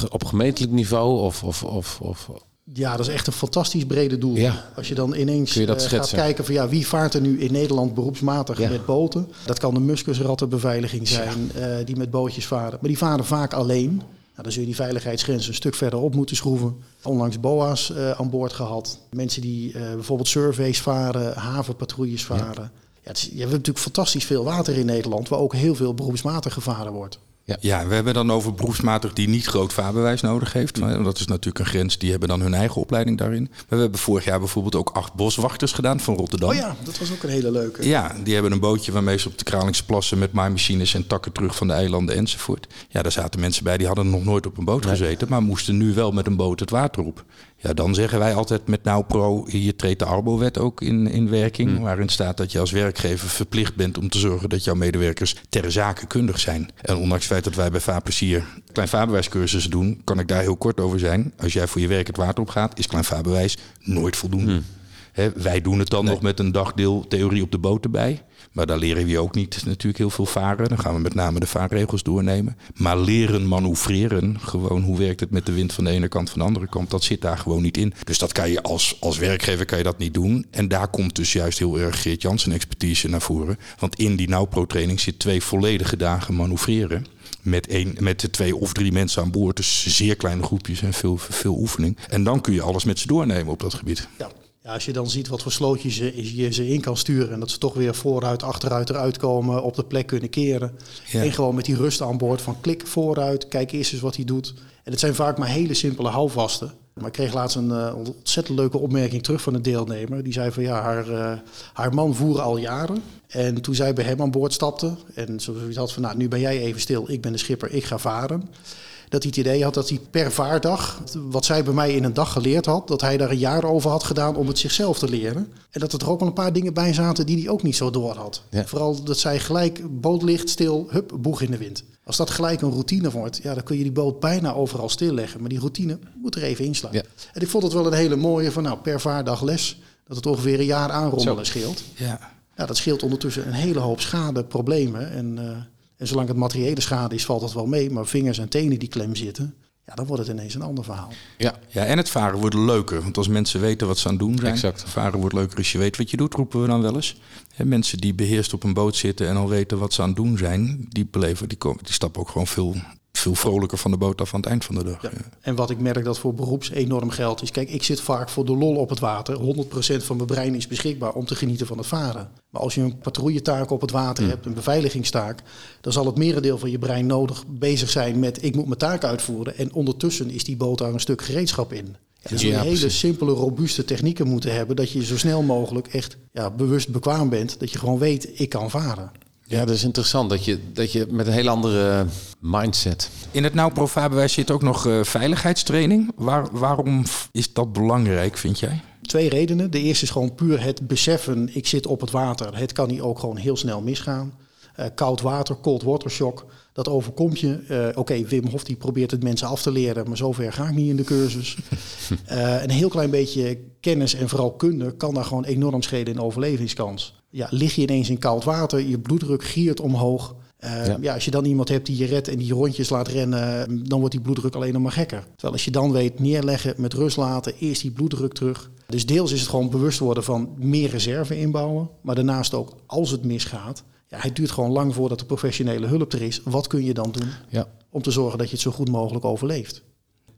op gemeentelijk niveau of, of, of, of ja, dat is echt een fantastisch brede doel. Ja. Als je dan ineens uh, gaat kijken van ja, wie vaart er nu in Nederland beroepsmatig met boten? Dat kan de muskusrattenbeveiliging zijn uh, die met bootjes varen. Maar die varen vaak alleen. Nou, dan zul je die veiligheidsgrens een stuk verder op moeten schroeven. Onlangs BOA's uh, aan boord gehad. Mensen die uh, bijvoorbeeld surveys varen, havenpatrouilles varen. Ja. Ja, je hebt natuurlijk fantastisch veel water in Nederland, waar ook heel veel beroepsmatig gevaren wordt. Ja. ja, we hebben dan over beroepsmatig die niet groot vaarbewijs nodig heeft. Mm. Dat is natuurlijk een grens, die hebben dan hun eigen opleiding daarin. Maar we hebben vorig jaar bijvoorbeeld ook acht boswachters gedaan van Rotterdam. Oh ja, dat was ook een hele leuke. Ja, die hebben een bootje waarmee ze op de Kralingse plassen met maaimachines en takken terug van de eilanden enzovoort. Ja, daar zaten mensen bij die hadden nog nooit op een boot gezeten, maar moesten nu wel met een boot het water op. Ja, dan zeggen wij altijd met Nou Pro, hier treedt de Arbo-wet ook in, in werking. Mm. Waarin staat dat je als werkgever verplicht bent om te zorgen dat jouw medewerkers ter zake kundig zijn. En ondanks het feit dat wij bij Vaarplezier klein vaarbewijscursussen doen, kan ik daar heel kort over zijn. Als jij voor je werk het water op gaat, is klein vaarbewijs nooit voldoende. Mm. wij doen het dan nog met een dagdeel theorie op de boot erbij. Maar daar leren we ook niet natuurlijk heel veel varen. Dan gaan we met name de vaarregels doornemen. Maar leren manoeuvreren, gewoon hoe werkt het met de wind van de ene kant van de andere kant, dat zit daar gewoon niet in. Dus dat kan je als, als werkgever kan je dat niet doen. En daar komt dus juist heel erg Geert Jansen expertise naar voren. Want in die NauPro training zit twee volledige dagen manoeuvreren met, één, met de twee of drie mensen aan boord. Dus zeer kleine groepjes en veel, veel oefening. En dan kun je alles met ze doornemen op dat gebied. Ja. Ja, als je dan ziet wat voor slootjes je, je ze in kan sturen en dat ze toch weer vooruit, achteruit eruit komen, op de plek kunnen keren. En gewoon met die rust aan boord van klik vooruit, kijk eerst eens wat hij doet. En het zijn vaak maar hele simpele houvasten. Maar ik kreeg laatst een uh, ontzettend leuke opmerking terug van een deelnemer. Die zei van ja, haar, uh, haar man voer al jaren. En toen zij bij hem aan boord stapte en zoiets had van nou, nu ben jij even stil, ik ben de schipper, ik ga varen dat hij het idee had dat hij per vaardag, wat zij bij mij in een dag geleerd had, dat hij daar een jaar over had gedaan om het zichzelf te leren. En dat er ook wel een paar dingen bij zaten die hij ook niet zo door had. Ja. Vooral dat zij gelijk boot ligt, stil, hup, boeg in de wind. Als dat gelijk een routine wordt, ja, dan kun je die boot bijna overal stilleggen. Maar die routine moet er even inslaan. Ja. En ik vond het wel een hele mooie van nou, per vaardag les. Dat het ongeveer een jaar aanrommelen scheelt. Ja. Ja, dat scheelt ondertussen een hele hoop schade, problemen. En, eh, en zolang het materiële schade is, valt dat wel mee. Maar vingers en tenen die klem zitten, ja, dan wordt het ineens een ander verhaal. Ja, ja, en het varen wordt leuker. Want als mensen weten wat ze aan het doen zijn. Exact. Varen wordt leuker als je weet wat je doet, roepen we dan wel eens. Hè, mensen die beheerst op een boot zitten en al weten wat ze aan het doen zijn. Die beleven, die, komen, die stappen ook gewoon veel, veel vrolijker van de boot af aan het eind van de dag. Ja. En wat ik merk dat voor beroeps enorm geld is. Kijk, ik zit vaak voor de lol op het water. 100% van mijn brein is beschikbaar om te genieten van het varen. Maar als je een patrouilletaak op het water hebt, een beveiligingstaak, dan zal het merendeel van je brein nodig bezig zijn met ik moet mijn taak uitvoeren. En ondertussen is die boot daar een stuk gereedschap in. Dus Ja, je hele precies. simpele, robuuste technieken moeten hebben. Dat je zo snel mogelijk echt ja, bewust bekwaam bent. Dat je gewoon weet, ik kan varen. Ja dat is interessant dat je, dat je met een heel andere mindset. In het Nou Pro zit ook nog eh, veiligheidstraining. Waar, waarom is dat belangrijk, vind jij? Twee redenen. De eerste is gewoon puur het beseffen, ik zit op het water. Het kan hier ook gewoon heel snel misgaan. Eh, koud water, cold water shock, dat overkomt je. Eh, Oké, Wim Hof die probeert het mensen af te leren, maar zover ga ik niet in de cursus. Eh, een heel klein beetje kennis en vooral kunde kan daar gewoon enorm schelen in overlevingskans. Ja, lig je ineens in koud water, je bloeddruk giert omhoog. Eh, Ja. ja. als je dan iemand hebt die je redt en die rondjes laat rennen, dan wordt die bloeddruk alleen nog maar gekker. Terwijl als je dan weet neerleggen, met rust laten, eerst die bloeddruk terug. Dus deels is het gewoon bewust worden van meer reserve inbouwen. Maar daarnaast ook als het misgaat, ja, het duurt gewoon lang voordat de professionele hulp er is. Wat kun je dan doen Ja. om te zorgen dat je het zo goed mogelijk overleeft?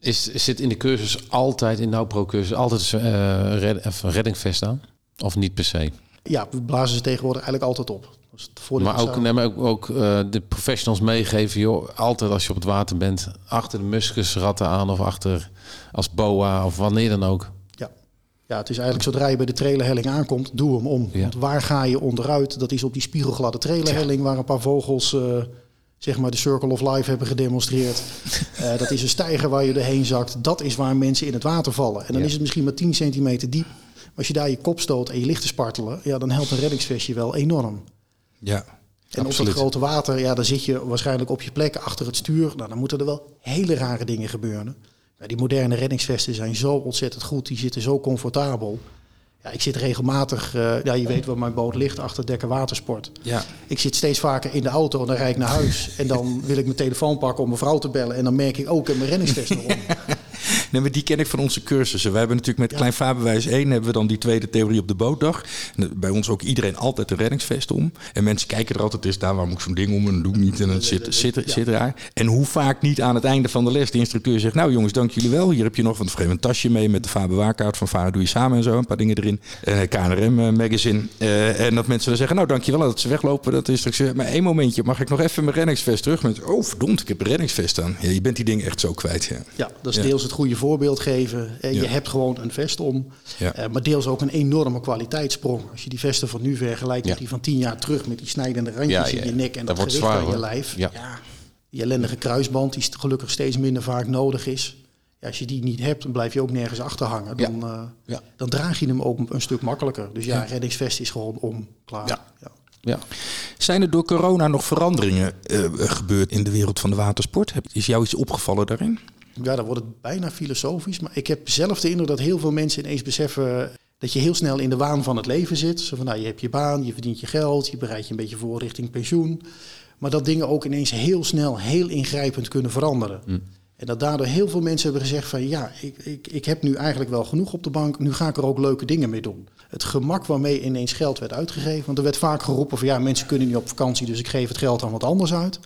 Is, zit in de cursus altijd, in de pro-cursus, altijd een red, een reddingvest aan? Of niet per se? Ja, we blazen ze tegenwoordig eigenlijk altijd op. Het voordeel Maar ook, nee, maar ook, ook eh, de professionals meegeven, joh, altijd als je op het water bent, achter de muskusratten aan of achter als boa of wanneer dan ook. Ja. ja, het is eigenlijk zodra je bij de trailerhelling aankomt, doe hem om. Ja. Want waar ga je onderuit? Dat is op die spiegelgladde trailerhelling waar een paar vogels eh, zeg maar de Circle of Life hebben gedemonstreerd. Eh, dat is een stijger waar je doorheen zakt. Dat is waar mensen in het water vallen. En dan Ja. is het misschien maar 10 centimeter diep. Als je daar je kop stoot en je ligt te spartelen, ja, dan helpt een reddingsvestje wel enorm. Ja. En op dat grote water, ja, dan zit je waarschijnlijk op je plek achter het stuur. Nou, dan moeten er wel hele rare dingen gebeuren. Ja, die moderne reddingsvesten zijn zo ontzettend goed. Die zitten zo comfortabel. Ja, ik zit regelmatig, eh, ja, je weet waar mijn boot ligt, achter Dekker Watersport. ja. Ik zit steeds vaker in de auto en dan rijd ik naar huis. En dan wil ik mijn telefoon pakken om mijn vrouw te bellen. En dan merk ik ook, ik heb mijn reddingsvest nog om. Nee, maar die ken ik van onze cursussen. Wij hebben natuurlijk met Klein Vaarbewijs 1 hebben we dan die tweede theorie op de bootdag. En bij ons ook iedereen altijd een reddingsvest om. En mensen kijken er altijd eens daar, waar moet ik zo'n ding om? En dat doe ik niet. En dan zit, zit, er- zit raar. En hoe vaak niet aan het einde van de les de instructeur zegt... nou jongens, dank jullie wel. Hier heb je nog van een tasje mee met de vaarbewaarkaart van Varen Doe Je Samen en zo. Een paar dingen erin. Eh KNRM eh, magazine. Eh, en dat mensen dan zeggen, nou dankjewel dat ze weglopen. Dat de instructeur, maar één momentje, mag ik nog even mijn reddingsvest terug? Met, oh verdomd, ik heb een reddingsvest aan. Ja, je bent die dingen echt zo kwijt, ja. Ja, dat is deels het goede voorbeeld geven. Eh, Je hebt gewoon een vest om. Ja. Eh, maar deels ook een enorme kwaliteitssprong. Als je die vesten van nu vergelijkt Ja. met die van tien jaar terug... met die snijdende randjes in je nek en Dat dat, wordt gewicht zwaar, aan je lijf. Ja. Die ellendige kruisband die gelukkig steeds minder vaak nodig is. Ja, als je die niet hebt, dan blijf je ook nergens achter hangen. Ja. Dan, eh, dan draag je hem ook een stuk makkelijker. Dus ja, reddingsvest is gewoon om, klaar. Ja. Zijn er door corona nog veranderingen gebeurd in de wereld van de watersport? Is jou iets opgevallen daarin? Ja, dan wordt het bijna filosofisch. Maar ik heb zelf de indruk dat heel veel mensen ineens beseffen dat je heel snel in de waan van het leven zit. Zo van, nou, je hebt je baan, je verdient je geld, je bereidt je een beetje voor richting pensioen. Maar dat dingen ook ineens heel snel, heel ingrijpend kunnen veranderen. En dat daardoor heel veel mensen hebben gezegd van ja, ik, ik, ik heb nu eigenlijk wel genoeg op de bank. Nu ga ik er ook leuke dingen mee doen. Het gemak waarmee ineens geld werd uitgegeven. Want er werd vaak geroepen van ja, mensen kunnen niet op vakantie, dus ik geef het geld aan wat anders uit.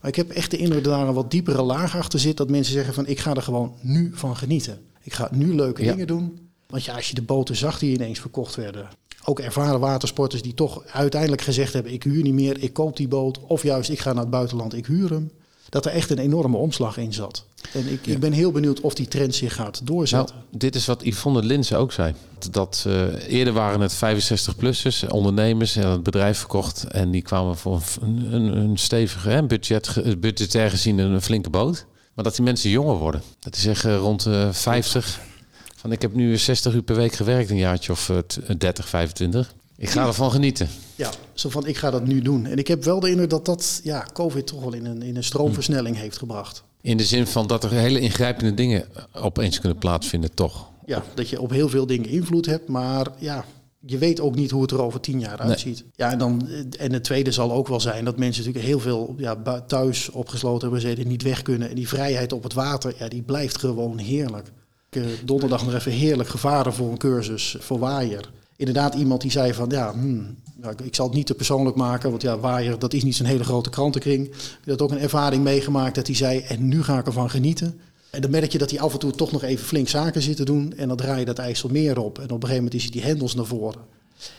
Maar ik heb echt de indruk dat daar een wat diepere laag achter zit. Dat mensen zeggen van ik ga er gewoon nu van genieten. Ik ga nu leuke Ja. dingen doen. Want ja, als je de boten zag die ineens verkocht werden. Ook ervaren watersporters die toch uiteindelijk gezegd hebben... ik huur niet meer, ik koop die boot. Of juist, ik ga naar het buitenland, ik huur hem. Dat er echt een enorme omslag in zat. En ik, ik ben heel benieuwd of die trend zich gaat Nou, doorzetten. dit is wat Yvonne Linsen ook zei. Dat eh, eerder waren het 65-plussers, ondernemers, en het bedrijf verkocht. En die kwamen voor een, een, een stevige, hè, budget, budgetair gezien een flinke boot. Maar dat die mensen jonger worden. Dat die zeggen rond uh, 50. Van ik heb nu 60 uur per week gewerkt, een jaartje of uh, 30, 25. Ik ga ervan genieten. Ja, zo van ik ga dat nu doen. En ik heb wel de indruk dat dat ja, COVID toch wel in een, in een stroomversnelling heeft gebracht. In de zin van dat er hele ingrijpende dingen opeens kunnen plaatsvinden, toch? Ja, dat je op heel veel dingen invloed hebt, maar ja, je weet ook niet hoe het er over tien jaar uitziet. Ja, en, dan, en het tweede zal ook wel zijn dat mensen natuurlijk heel veel ja, thuis opgesloten hebben gezeten, niet weg kunnen. En die vrijheid op het water, ja, die blijft gewoon heerlijk. Ik, donderdag nog even heerlijk gevaren voor een cursus voor waaier. Inderdaad, iemand die zei van ja, hmm, nou, ik zal het niet te persoonlijk maken, want ja, waaier, dat is niet zo'n hele grote krantenkring. Ik had ook een ervaring meegemaakt dat hij zei, en nu ga ik ervan genieten. En dan merk je dat hij af en toe toch nog even flink zaken zit te doen. En dan draai je dat IJsselmeer op. En op een gegeven moment is hij die hendels naar voren.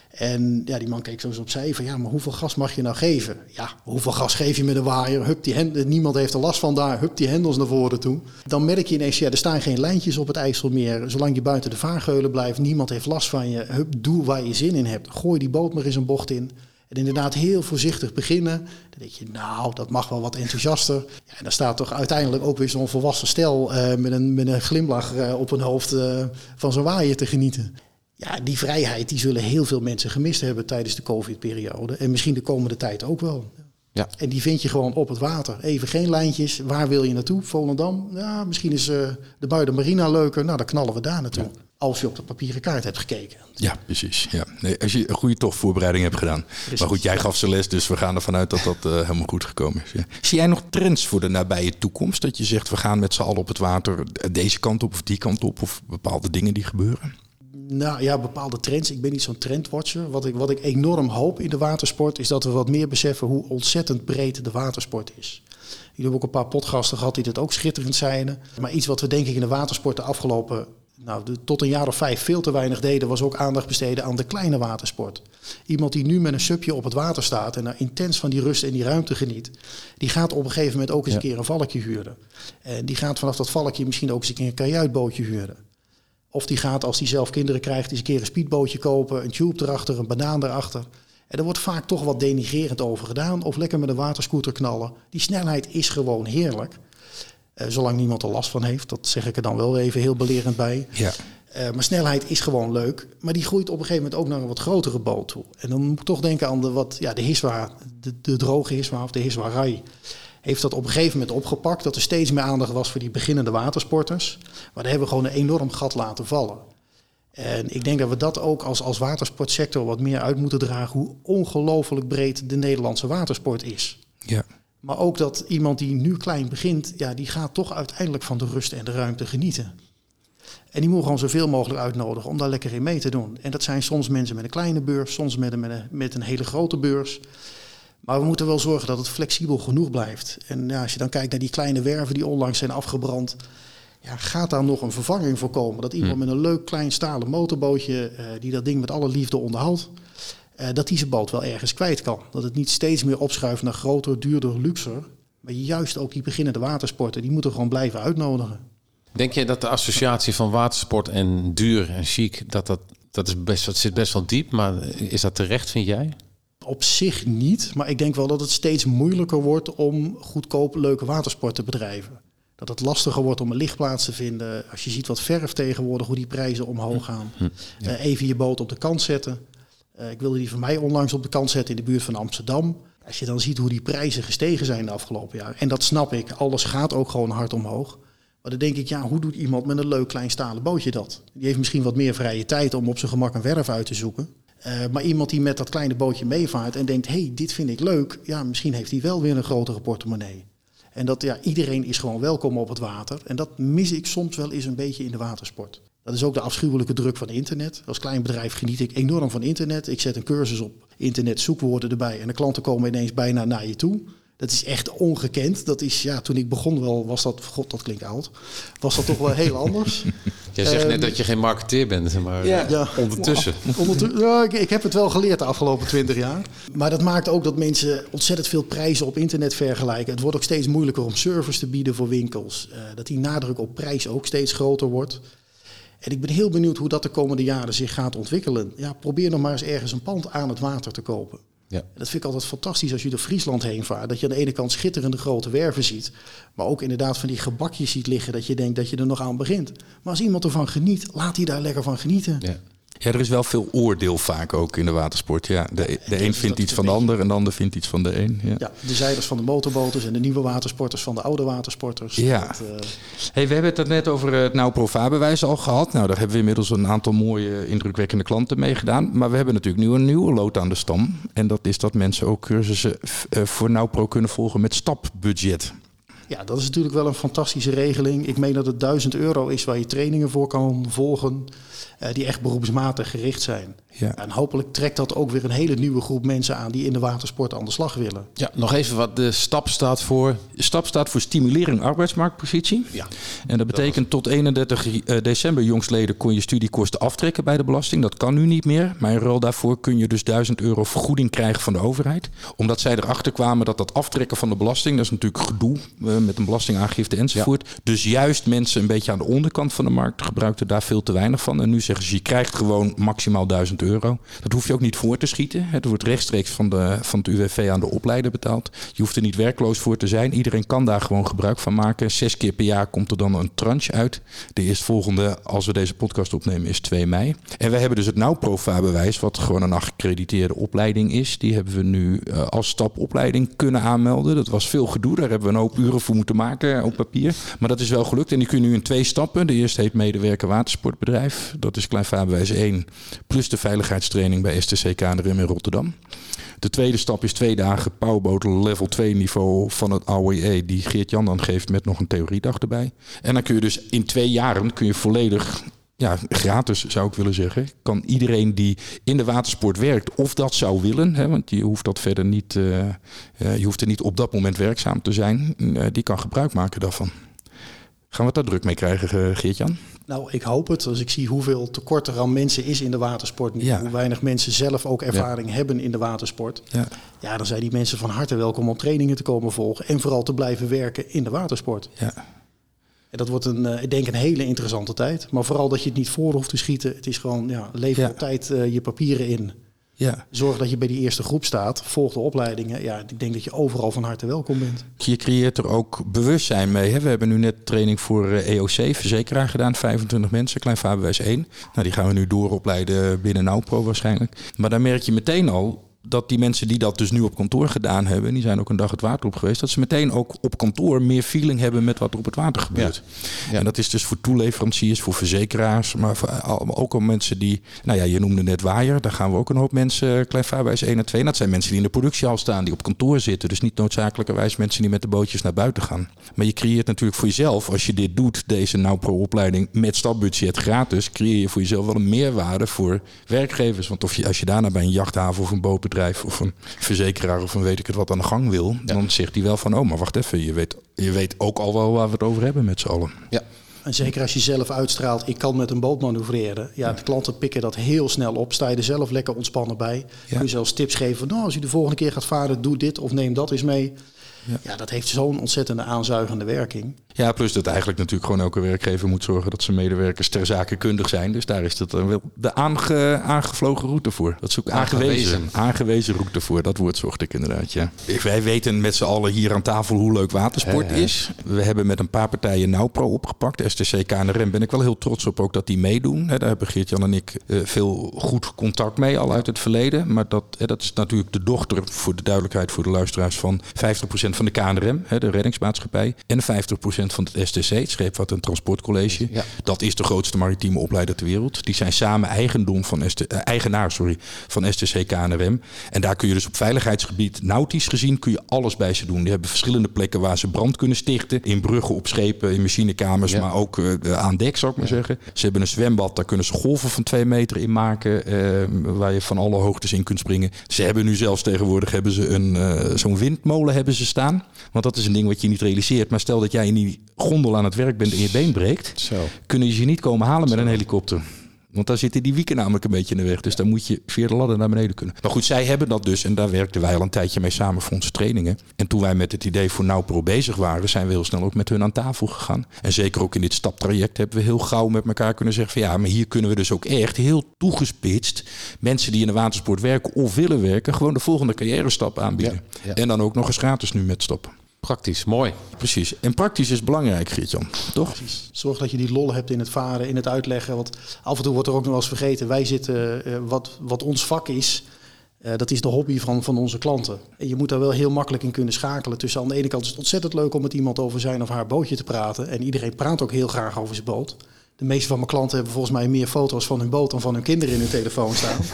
En ja, die man keek zo eens opzij van ja, maar hoeveel gas mag je nou geven? Ja, hoeveel gas geef je met een waaier? Hup, die hendels, niemand heeft er last van daar. Hup, die hendels naar voren toe. Dan merk je ineens, ja, er staan geen lijntjes op het IJsselmeer. Zolang je buiten de vaargeulen blijft, niemand heeft last van je. Hup, doe waar je zin in hebt. Gooi die boot maar eens een bocht in. En inderdaad heel voorzichtig beginnen. Dan denk je, nou, dat mag wel wat enthousiaster. Ja, en dan staat toch uiteindelijk ook weer zo'n volwassen stel uh, met, een, met een glimlach uh, op hun hoofd uh, van zo'n waaier te genieten. Ja, die vrijheid die zullen heel veel mensen gemist hebben tijdens de COVID-periode. En misschien de komende tijd ook wel. Ja. En die vind je gewoon op het water. Even geen lijntjes. Waar wil je naartoe? Volendam? Ja, misschien is uh, de Buiden Marina leuker. Nou, dan knallen we daar naartoe. Ja. Als je op de papieren kaart hebt gekeken. Ja, precies. Ja. Nee, als je een goede toch voorbereiding hebt gedaan. Precies, maar goed, jij gaf ze les, dus we gaan ervan uit dat dat uh, helemaal goed gekomen is. Ja. Zie jij nog trends voor de nabije toekomst? Dat je zegt, we gaan met z'n allen op het water deze kant op of die kant op? Of bepaalde dingen die gebeuren? Nou ja, bepaalde trends. Ik ben niet zo'n trendwatcher. Wat ik, wat ik enorm hoop in de watersport is dat we wat meer beseffen hoe ontzettend breed de watersport is. Jullie hebben ook een paar podcasten gehad die dat ook schitterend zeiden. Maar iets wat we denk ik in de watersport de afgelopen, nou, de, tot een jaar of vijf veel te weinig deden, was ook aandacht besteden aan de kleine watersport. Iemand die nu met een subje op het water staat en daar intens van die rust en die ruimte geniet, die gaat op een gegeven moment ook eens een keer een valkje huren. En die gaat vanaf dat valkje misschien ook eens een keer een kajuitbootje huren. Of die gaat, als hij zelf kinderen krijgt, eens een keer een speedbootje kopen, een tube erachter, een banaan erachter. En er wordt vaak toch wat denigrerend over gedaan. Of lekker met een waterscooter knallen. Die snelheid is gewoon heerlijk. Uh, zolang niemand er last van heeft. Dat zeg ik er dan wel even heel belerend bij. Ja. Uh, maar snelheid is gewoon leuk. Maar die groeit op een gegeven moment ook naar een wat grotere boot toe. En dan moet ik toch denken aan de, wat, ja, de Hiswa, de, de droge Hiswa of de Hiswa Rai heeft dat op een gegeven moment opgepakt. Dat er steeds meer aandacht was voor die beginnende watersporters. Maar daar hebben we gewoon een enorm gat laten vallen. En ik denk dat we dat ook als, als watersportsector wat meer uit moeten dragen. Hoe ongelooflijk breed de Nederlandse watersport is. Ja. Maar ook dat iemand die nu klein begint, ja, die gaat toch uiteindelijk van de rust en de ruimte genieten. En die moet gewoon zoveel mogelijk uitnodigen om daar lekker in mee te doen. En dat zijn soms mensen met een kleine beurs, soms met een, met een, met een hele grote beurs. Maar we moeten wel zorgen dat het flexibel genoeg blijft. En ja, als je dan kijkt naar die kleine werven die onlangs zijn afgebrand. Ja, gaat daar nog een vervanging voor komen? Dat iemand hmm. met een leuk klein stalen motorbootje, uh, die dat ding met alle liefde onderhoudt, uh, dat die zijn boot wel ergens kwijt kan. Dat het niet steeds meer opschuift naar groter, duurder, luxer. Maar juist ook die beginnende watersporten, die moeten gewoon blijven uitnodigen. Denk je dat de associatie van watersport en duur en chic, dat, dat, dat, is best, dat zit best wel diep, maar is dat terecht, vind jij? Op zich niet. Maar ik denk wel dat het steeds moeilijker wordt om goedkoop leuke watersport te bedrijven. Dat het lastiger wordt om een lichtplaats te vinden. Als je ziet wat verf tegenwoordig, hoe die prijzen omhoog gaan. Hm, uh, even je boot op de kant zetten. Uh, ik wilde die van mij onlangs op de kant zetten in de buurt van Amsterdam. Als je dan ziet hoe die prijzen gestegen zijn de afgelopen jaar. En dat snap ik, alles gaat ook gewoon hard omhoog. Maar dan denk ik, ja, hoe doet iemand met een leuk klein stalen bootje dat? Die heeft misschien wat meer vrije tijd om op zijn gemak een werf uit te zoeken. Uh, maar iemand die met dat kleine bootje meevaart en denkt, hey, dit vind ik leuk, ja, misschien heeft hij wel weer een grotere portemonnee. En dat ja, iedereen is gewoon welkom op het water. En dat mis ik soms wel eens een beetje in de watersport. Dat is ook de afschuwelijke druk van internet. Als klein bedrijf geniet ik enorm van internet. Ik zet een cursus op internet, zoekwoorden erbij en de klanten komen ineens bijna naar je toe. Dat is echt ongekend. Dat is, ja, toen ik begon wel, was dat, god, dat klinkt oud, was dat toch wel heel anders. Jij zegt net ehm, dat je geen marketeer bent, maar ja, ja. ondertussen. ondertussen ja, ik, ik, heb het wel geleerd de afgelopen twintig jaar. Maar dat maakt ook dat mensen ontzettend veel prijzen op internet vergelijken. Het wordt ook steeds moeilijker om service te bieden voor winkels. Uh, dat die nadruk op prijs ook steeds groter wordt. En ik ben heel benieuwd hoe dat de komende jaren zich gaat ontwikkelen. Ja, probeer nog maar eens ergens een pand aan het water te kopen. Ja. Dat vind ik altijd fantastisch als je door Friesland heen vaart. Dat je aan de ene kant schitterende grote werven ziet. Maar ook inderdaad van die gebakjes ziet liggen. Dat je denkt dat je er nog aan begint. Maar als iemand ervan geniet, laat hij daar lekker van genieten. Ja. Ja, er is wel veel oordeel vaak ook in de watersport. Ja, de, de een is- vindt iets van de ander en de ander vindt iets van de een. Ja. Ja, de zeilers van de motorboters en de nieuwe watersporters van de oude watersporters. Ja. Dat, eh, Hey, we hebben het net over het Nou vaarbewijs al gehad. Nou, daar hebben we inmiddels een aantal mooie, indrukwekkende klanten mee gedaan. Maar we hebben natuurlijk nu een nieuwe lood aan de stam. En dat is dat mensen ook cursussen eh, voor Nou Pro kunnen volgen met stapbudget. Ja, dat is natuurlijk wel een fantastische regeling. Ik meen dat het 1000 euro is waar je trainingen voor kan volgen. Eh, die echt beroepsmatig gericht zijn. Ja. En hopelijk trekt dat ook weer een hele nieuwe groep mensen aan die in de watersport aan de slag willen. ja, nog even wat de stap staat voor. Stap staat voor stimulering arbeidsmarktpositie. Ja. En dat betekent tot 31 eh, december jongstleden kon je studiekosten aftrekken bij de belasting. Dat kan nu niet meer. Maar in ruil daarvoor kun je dus 1000 euro vergoeding krijgen van de overheid. Omdat zij erachter kwamen dat dat aftrekken van de belasting, dat is natuurlijk gedoe eh, met een belastingaangifte enzovoort. Dus juist mensen een beetje aan de onderkant van de markt gebruikten daar veel te weinig van. En nu zeggen ze, je krijgt gewoon maximaal 1000 euro. Dat hoef je ook niet voor te schieten. Het wordt rechtstreeks van, de, van het UWV aan de opleider betaald. Je hoeft er niet werkloos voor te zijn. Iedereen kan daar gewoon gebruik van maken. Zes keer per jaar komt er dan een tranche uit. De eerstvolgende, als we deze podcast opnemen, is 2 mei. En we hebben dus het NauPro-vaarbewijs, wat gewoon een accrediteerde opleiding is. Die hebben we nu eh, als stapopleiding kunnen aanmelden. Dat was veel gedoe. Daar hebben we een hoop uren voor moeten maken op papier. Maar dat is wel gelukt. En die kun je nu in twee stappen. De eerste heet medewerker watersportbedrijf. Dat is Klein Vaarbewijs 1. Plus de veiligheidstraining bij STC KNRM in Rotterdam. De tweede stap is twee dagen powerboot level 2 niveau van het AOE die Geert Jan dan geeft met nog een theoriedag erbij. En dan kun je dus in twee jaren kun je volledig ja, gratis zou ik willen zeggen. Kan iedereen die in de watersport werkt of dat zou willen, hè, want je hoeft dat verder niet, eh, eh, je hoeft er niet op dat moment werkzaam te zijn, eh, die kan gebruik maken daarvan. Gaan we daar druk mee krijgen, eh, Geert-Jan? Nou, ik hoop het. Als ik zie hoeveel tekort er aan mensen is in de watersport. nu, Ja. Hoe weinig mensen zelf ook ervaring hebben in de watersport. Ja. Ja, dan zijn die mensen van harte welkom om trainingen te komen volgen. En vooral te blijven werken in de watersport. Ja. En dat wordt een, eh, ik denk een hele interessante tijd. Maar vooral dat je het niet voor hoeft te schieten. Het is gewoon, ja, lever op tijd eh, je papieren in. Ja. Zorg dat je bij die eerste groep staat. Volg de opleidingen. Ja, ik denk dat je overal van harte welkom bent. Je creëert er ook bewustzijn mee. Hè? We hebben nu net training voor eh, EOC, verzekeraar gedaan. 25 mensen, klein vaarbewijs 1. Nou, die gaan we nu dooropleiden binnen NauPro waarschijnlijk. Maar dan merk je meteen al dat die mensen die dat dus nu op kantoor gedaan hebben... die zijn ook een dag het water op geweest... dat ze meteen ook op kantoor meer feeling hebben met wat er op het water gebeurt. Ja. En dat is dus voor toeleveranciers, voor verzekeraars... maar voor, ook al mensen die... Nou ja, je noemde net Waaier. Daar gaan we ook een hoop mensen, klein vaarbewijs 1 en 2... dat zijn mensen die in de productiehal staan, die op kantoor zitten. Dus niet noodzakelijkerwijs mensen die met de bootjes naar buiten gaan. Maar je creëert natuurlijk voor jezelf, als je dit doet... deze NauPro-opleiding met stapbudget gratis... creëer je voor jezelf wel een meerwaarde voor werkgevers. Want of je, als je daarna bij een jachthaven of een bootbedrijf... of een verzekeraar of een weet ik het wat aan de gang wil... dan zegt hij wel van, oh, maar wacht even... je weet, je weet ook al wel waar we het over hebben met z'n allen. Ja. En zeker als je zelf uitstraalt, ik kan met een boot manoeuvreren. Ja, de klanten pikken dat heel snel op. Sta je er zelf lekker ontspannen bij. Kun je zelfs tips geven. Nou, als je de volgende keer gaat varen, doe dit of neem dat eens mee. Ja, dat heeft zo'n ontzettende aanzuigende werking. Ja, plus dat eigenlijk natuurlijk gewoon elke werkgever moet zorgen dat zijn medewerkers ter zake kundig zijn. Dus daar is dat dan wel de aange, aangevlogen route voor. Dat is ook aangewezen. Aangewezen. Aangewezen route voor. Dat woord zocht ik inderdaad, ja. Wij weten met z'n allen hier aan tafel hoe leuk watersport is. We hebben met een paar partijen NauPro opgepakt. STC, KNRM ben ik wel heel trots op ook dat die meedoen. Hè, Daar hebben Geert-Jan en ik eh, veel goed contact mee al uit het verleden. Maar dat, hè, dat is natuurlijk de dochter, voor de duidelijkheid voor de luisteraars, van 50% van de KNRM, hè, de reddingsmaatschappij. En 50% van het STC, het Scheepvaart en Transportcollege. Ja. Dat is de grootste maritieme opleider ter wereld. Die zijn samen eigendom van ST, eh, eigenaar sorry, van STC KNRM. En daar kun je dus op veiligheidsgebied, nautisch gezien, kun je alles bij ze doen. Die hebben verschillende plekken waar ze brand kunnen stichten. In bruggen, op schepen, in machinekamers, Ja. maar ook eh, aan dek, zou ik maar zeggen. Ze hebben een zwembad, daar kunnen ze golven van twee meter in maken. eh, waar je van alle hoogtes in kunt springen. Ze hebben nu zelfs tegenwoordig hebben ze een, eh, zo'n windmolen hebben ze staan. Want dat is een ding wat je niet realiseert. Maar stel dat jij in die gondel aan het werk bent en je been breekt Zo. kunnen ze je niet komen halen met een helikopter. Want daar zitten die wieken namelijk een beetje in de weg. Dus daar moet je via de ladder naar beneden kunnen. Maar goed, zij hebben dat dus. En daar werkten wij al een tijdje mee samen voor onze trainingen. En toen wij met het idee voor NowPro bezig waren, zijn we heel snel ook met hun aan tafel gegaan. En zeker ook in dit staptraject hebben we heel gauw met elkaar kunnen zeggen van ja, maar hier kunnen we dus ook echt heel toegespitst mensen die in de watersport werken of willen werken, gewoon de volgende carrière stap aanbieden. Ja, ja. En dan ook nog eens gratis nu met stappen. Praktisch, mooi. Precies. En praktisch is belangrijk, Geert-Jan. Toch? Zorg dat je die lol hebt in het varen, in het uitleggen. Want af en toe wordt er ook nog wel eens vergeten. Wij zitten, eh, wat, wat ons vak is, eh, dat is de hobby van, van onze klanten. En je moet daar wel heel makkelijk in kunnen schakelen. Tussen aan de ene kant is het ontzettend leuk om met iemand over zijn of haar bootje te praten. En iedereen praat ook heel graag over zijn boot. De meeste van mijn klanten hebben volgens mij meer foto's van hun boot dan van hun kinderen in hun telefoon staan.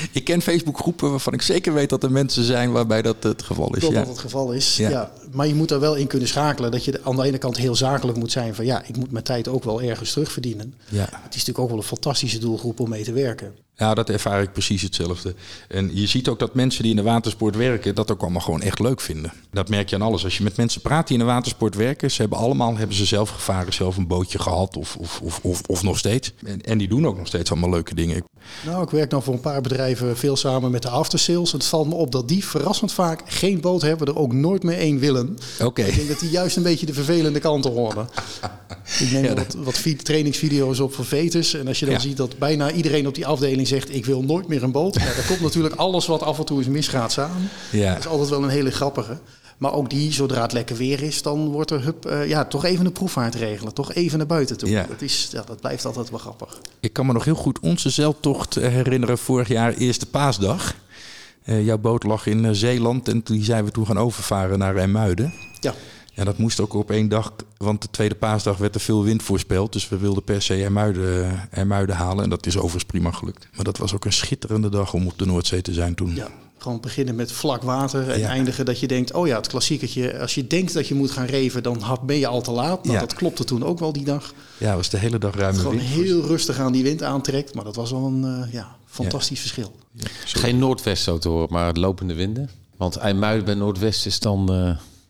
Ik ken Facebookgroepen waarvan ik zeker weet dat er mensen zijn waarbij dat het geval is. Klopt Ja. dat het geval is. Ja. Ja. Maar je moet er wel in kunnen schakelen. Dat je aan de ene kant heel zakelijk moet zijn van ja, ik moet mijn tijd ook wel ergens terugverdienen. Ja. Het is natuurlijk ook wel een fantastische doelgroep om mee te werken. ja, dat ervaar ik precies hetzelfde. En je ziet ook dat mensen die in de watersport werken, dat ook allemaal gewoon echt leuk vinden. Dat merk je aan alles. Als je met mensen praat die in de watersport werken, ze hebben allemaal hebben ze zelf gevaren, zelf een bootje gehad of, of, of, of, of nog steeds. En, en die doen ook nog steeds allemaal leuke dingen. Nou, ik werk dan voor een paar bedrijven veel samen met de aftersales. Het valt me op dat die verrassend vaak geen boot hebben, er ook nooit meer één willen. Oké. Ik denk dat die juist een beetje de vervelende kanten horen. Ik neem Ja, wat, wat vi- trainingsvideo's op voor Vetus. En als je dan Ja. ziet dat bijna iedereen op die afdeling zegt... ik wil nooit meer een boot. Ja, daar komt natuurlijk alles wat af en toe eens misgaat samen. Ja. Dat is altijd wel een hele grappige. Maar ook die, zodra het lekker weer is... dan wordt er hup, eh, ja, toch even een proefvaart regelen. Toch even naar buiten toe. Ja. Dat, is, ja, dat blijft altijd wel grappig. Ik kan me nog heel goed onze zeiltocht herinneren vorig jaar, eerste paasdag. Eh, jouw boot lag in eh, Zeeland en die zijn we toen gaan overvaren naar Rijmuiden. Ja, Ja, dat moest ook op één dag, want de tweede paasdag werd er veel wind voorspeld. Dus we wilden per se Ermuiden, Ermuiden halen en dat is overigens prima gelukt. Maar dat was ook een schitterende dag om op de Noordzee te zijn toen. ja. Gewoon beginnen met vlak water en Ja. eindigen dat je denkt... oh ja, het klassieketje. Als je denkt dat je moet gaan reven, dan ben je al te laat. Nou, Ja. Dat klopte toen ook wel die dag. Ja, was de hele dag Gewoon wind. heel rustig aan die wind aantrekt. Maar dat was wel een eh, ja, fantastisch verschil. Geen noordwest zo te horen, maar lopende winden. Want IJmuiden bij noordwest is dan eh,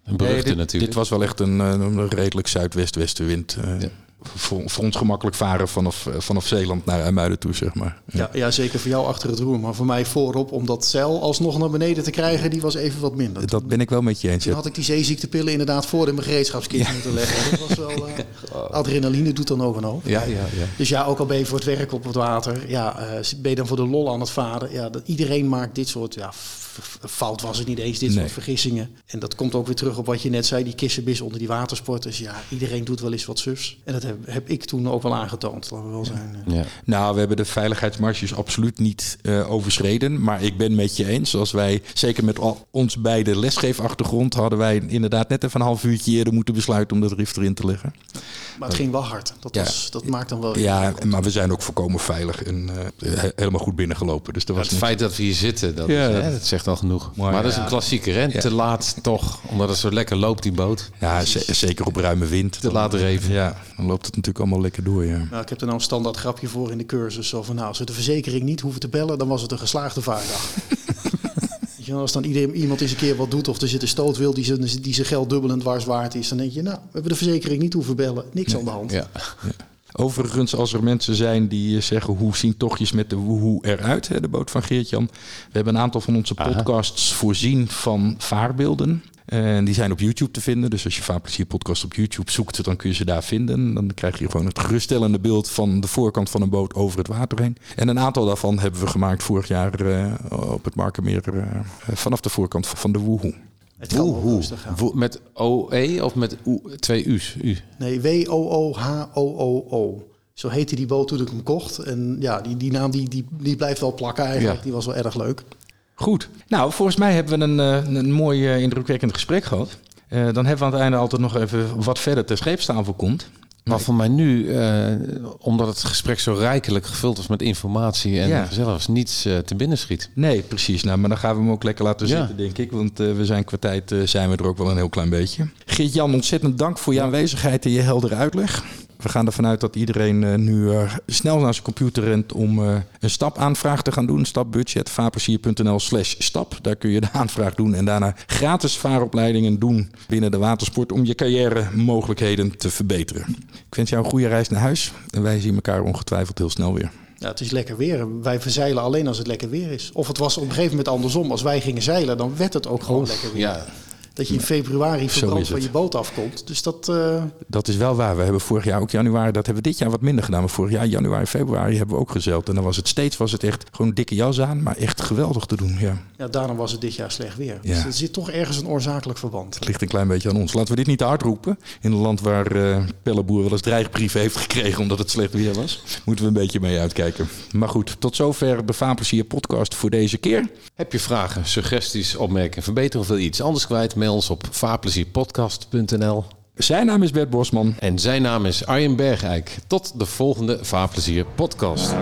een beruchte Nee, dit, natuurlijk. dit was wel echt een, eh, een redelijk zuidwest-westenwind. eh, Ja. Voor, voor ons gemakkelijk varen vanaf, eh, vanaf Zeeland naar IJmuiden toe, zeg maar. Ja, ja, zeker voor jou achter het roer. Maar voor mij voorop om dat zeil alsnog naar beneden te krijgen, die was even wat minder. Dat ben ik wel met je eens. Toen had ik die zeeziektenpillen inderdaad voor in mijn gereedschapskist moeten leggen. Dat was wel, eh, adrenaline doet dan ook een hoop. Ja, ja, ja. Dus ja, ook al ben je voor het werk op het water, ja, eh, ben je dan voor de lol aan het varen. Ja, dat, iedereen maakt dit soort, ja, fout was het niet eens, dit Nee. soort vergissingen. En dat komt ook weer terug op wat je net zei, die kissenbis onder die watersporters. Ja, iedereen doet wel eens wat sufs. En dat heb, heb ik toen ook wel aangetoond, laten we wel zijn. eh. ja. Nou, we hebben de veiligheidsmarges absoluut niet eh, overschreden. Maar ik ben met je eens. Als wij, zeker met al ons beide lesgeefachtergrond, hadden wij inderdaad net even een half uurtje eerder moeten besluiten om dat rift erin te leggen. Maar het ging wel hard. Dat, Ja. was, dat maakt dan wel... Ja, maar we zijn ook volkomen veilig en eh, he- helemaal goed binnengelopen. Dus dat was Het niet- feit dat we hier zitten, dat, Ja, is, hè, dat zegt al genoeg. Maar Maar, dat is ja. een klassieker, hè? Ja. Te laat toch, omdat het zo lekker loopt, die boot. Ja, ze- zeker op ruime wind. Te laat reven. Ja, dan loopt het natuurlijk allemaal lekker door, ja. Nou, ik heb er nou een standaard grapje voor in de cursus. Zo van, nou, als we de verzekering niet hoeven te bellen, dan was het een geslaagde vaardag. Wel, als dan iedereen, iemand eens een keer wat doet of er zit een stootwiel die zijn, die zijn geld dubbel en dwars waard is, dan denk je, nou, we hebben de verzekering niet hoeven bellen. Niks aan de hand. Ja. Overigens, als er mensen zijn die eh, zeggen hoe zien tochtjes met de woehoe eruit, hè, de boot van Geert-Jan. We hebben een aantal van onze Aha. podcasts voorzien van vaarbeelden. En die zijn op YouTube te vinden. Dus als je Vaarplezier podcast op YouTube zoekt, dan kun je ze daar vinden. Dan krijg je gewoon het geruststellende beeld van de voorkant van een boot over het water heen. En een aantal daarvan hebben we gemaakt vorig jaar eh, op het Markermeer eh, vanaf de voorkant van de woehoe. Het kan rustig gaan. Wo- Met OE of met U, twee U's? U. Nee, W-O-O-H-O-O-O. Zo heette die boot toen ik hem kocht. En ja, die, die naam die, die, die blijft wel plakken eigenlijk. Ja. Die was wel erg leuk. Goed. Nou, volgens mij hebben we een, eh, een mooi eh, indrukwekkend gesprek gehad. Eh, dan hebben we aan het einde altijd nog even wat verder ter scheepstafel komt. Maar voor mij nu, eh, omdat het gesprek zo rijkelijk gevuld was met informatie en Ja. zelfs niets eh, te binnen schiet. Nee, precies. Nou, maar dan gaan we hem ook lekker laten Ja. zitten, denk ik. Want eh, we zijn qua tijd zijn we er ook wel een heel klein beetje. Geert-Jan, ontzettend dank voor je aanwezigheid en je heldere uitleg. We gaan ervan uit dat iedereen eh, nu eh, snel naar zijn computer rent om eh, een stapaanvraag te gaan doen. Stapbudget, vaarplezier.nl slash stap. Daar kun je de aanvraag doen en daarna gratis vaaropleidingen doen binnen de watersport om je carrière mogelijkheden te verbeteren. Ik wens jou een goede reis naar huis en wij zien elkaar ongetwijfeld heel snel weer. Ja, het is lekker weer. Wij verzeilen alleen als het lekker weer is. Of het was op een gegeven moment andersom. Als wij gingen zeilen, dan werd het ook gewoon lekker weer. Ja, Dat je in februari verbrand van je boot afkomt. Dus dat... eh, Dat is wel waar. We hebben vorig jaar ook januari, dat hebben we dit jaar wat minder gedaan. Maar vorig jaar, januari, februari, hebben we ook gezeild. En dan was het steeds was het echt gewoon dikke jas aan, maar echt geweldig te doen. Ja. ja, daarom was het dit jaar slecht weer. Ja. Dus er zit toch ergens een oorzakelijk verband. Het ligt een klein beetje aan ons. Laten we dit niet te hard roepen. In een land waar eh Pelleboer wel eens dreigbrieven heeft gekregen omdat het slecht weer was. Moeten we een beetje mee uitkijken. Maar goed, tot zover de Vaarplezier podcast voor deze keer. Heb je vragen, suggesties, opmerkingen, verbeteren of wil je iets anders kwijt? Ons op vaarplezierpodcast.nl. Zijn naam is Bert Bosman. En zijn naam is Arjen Bergijk. Tot de volgende Vaarplezier podcast.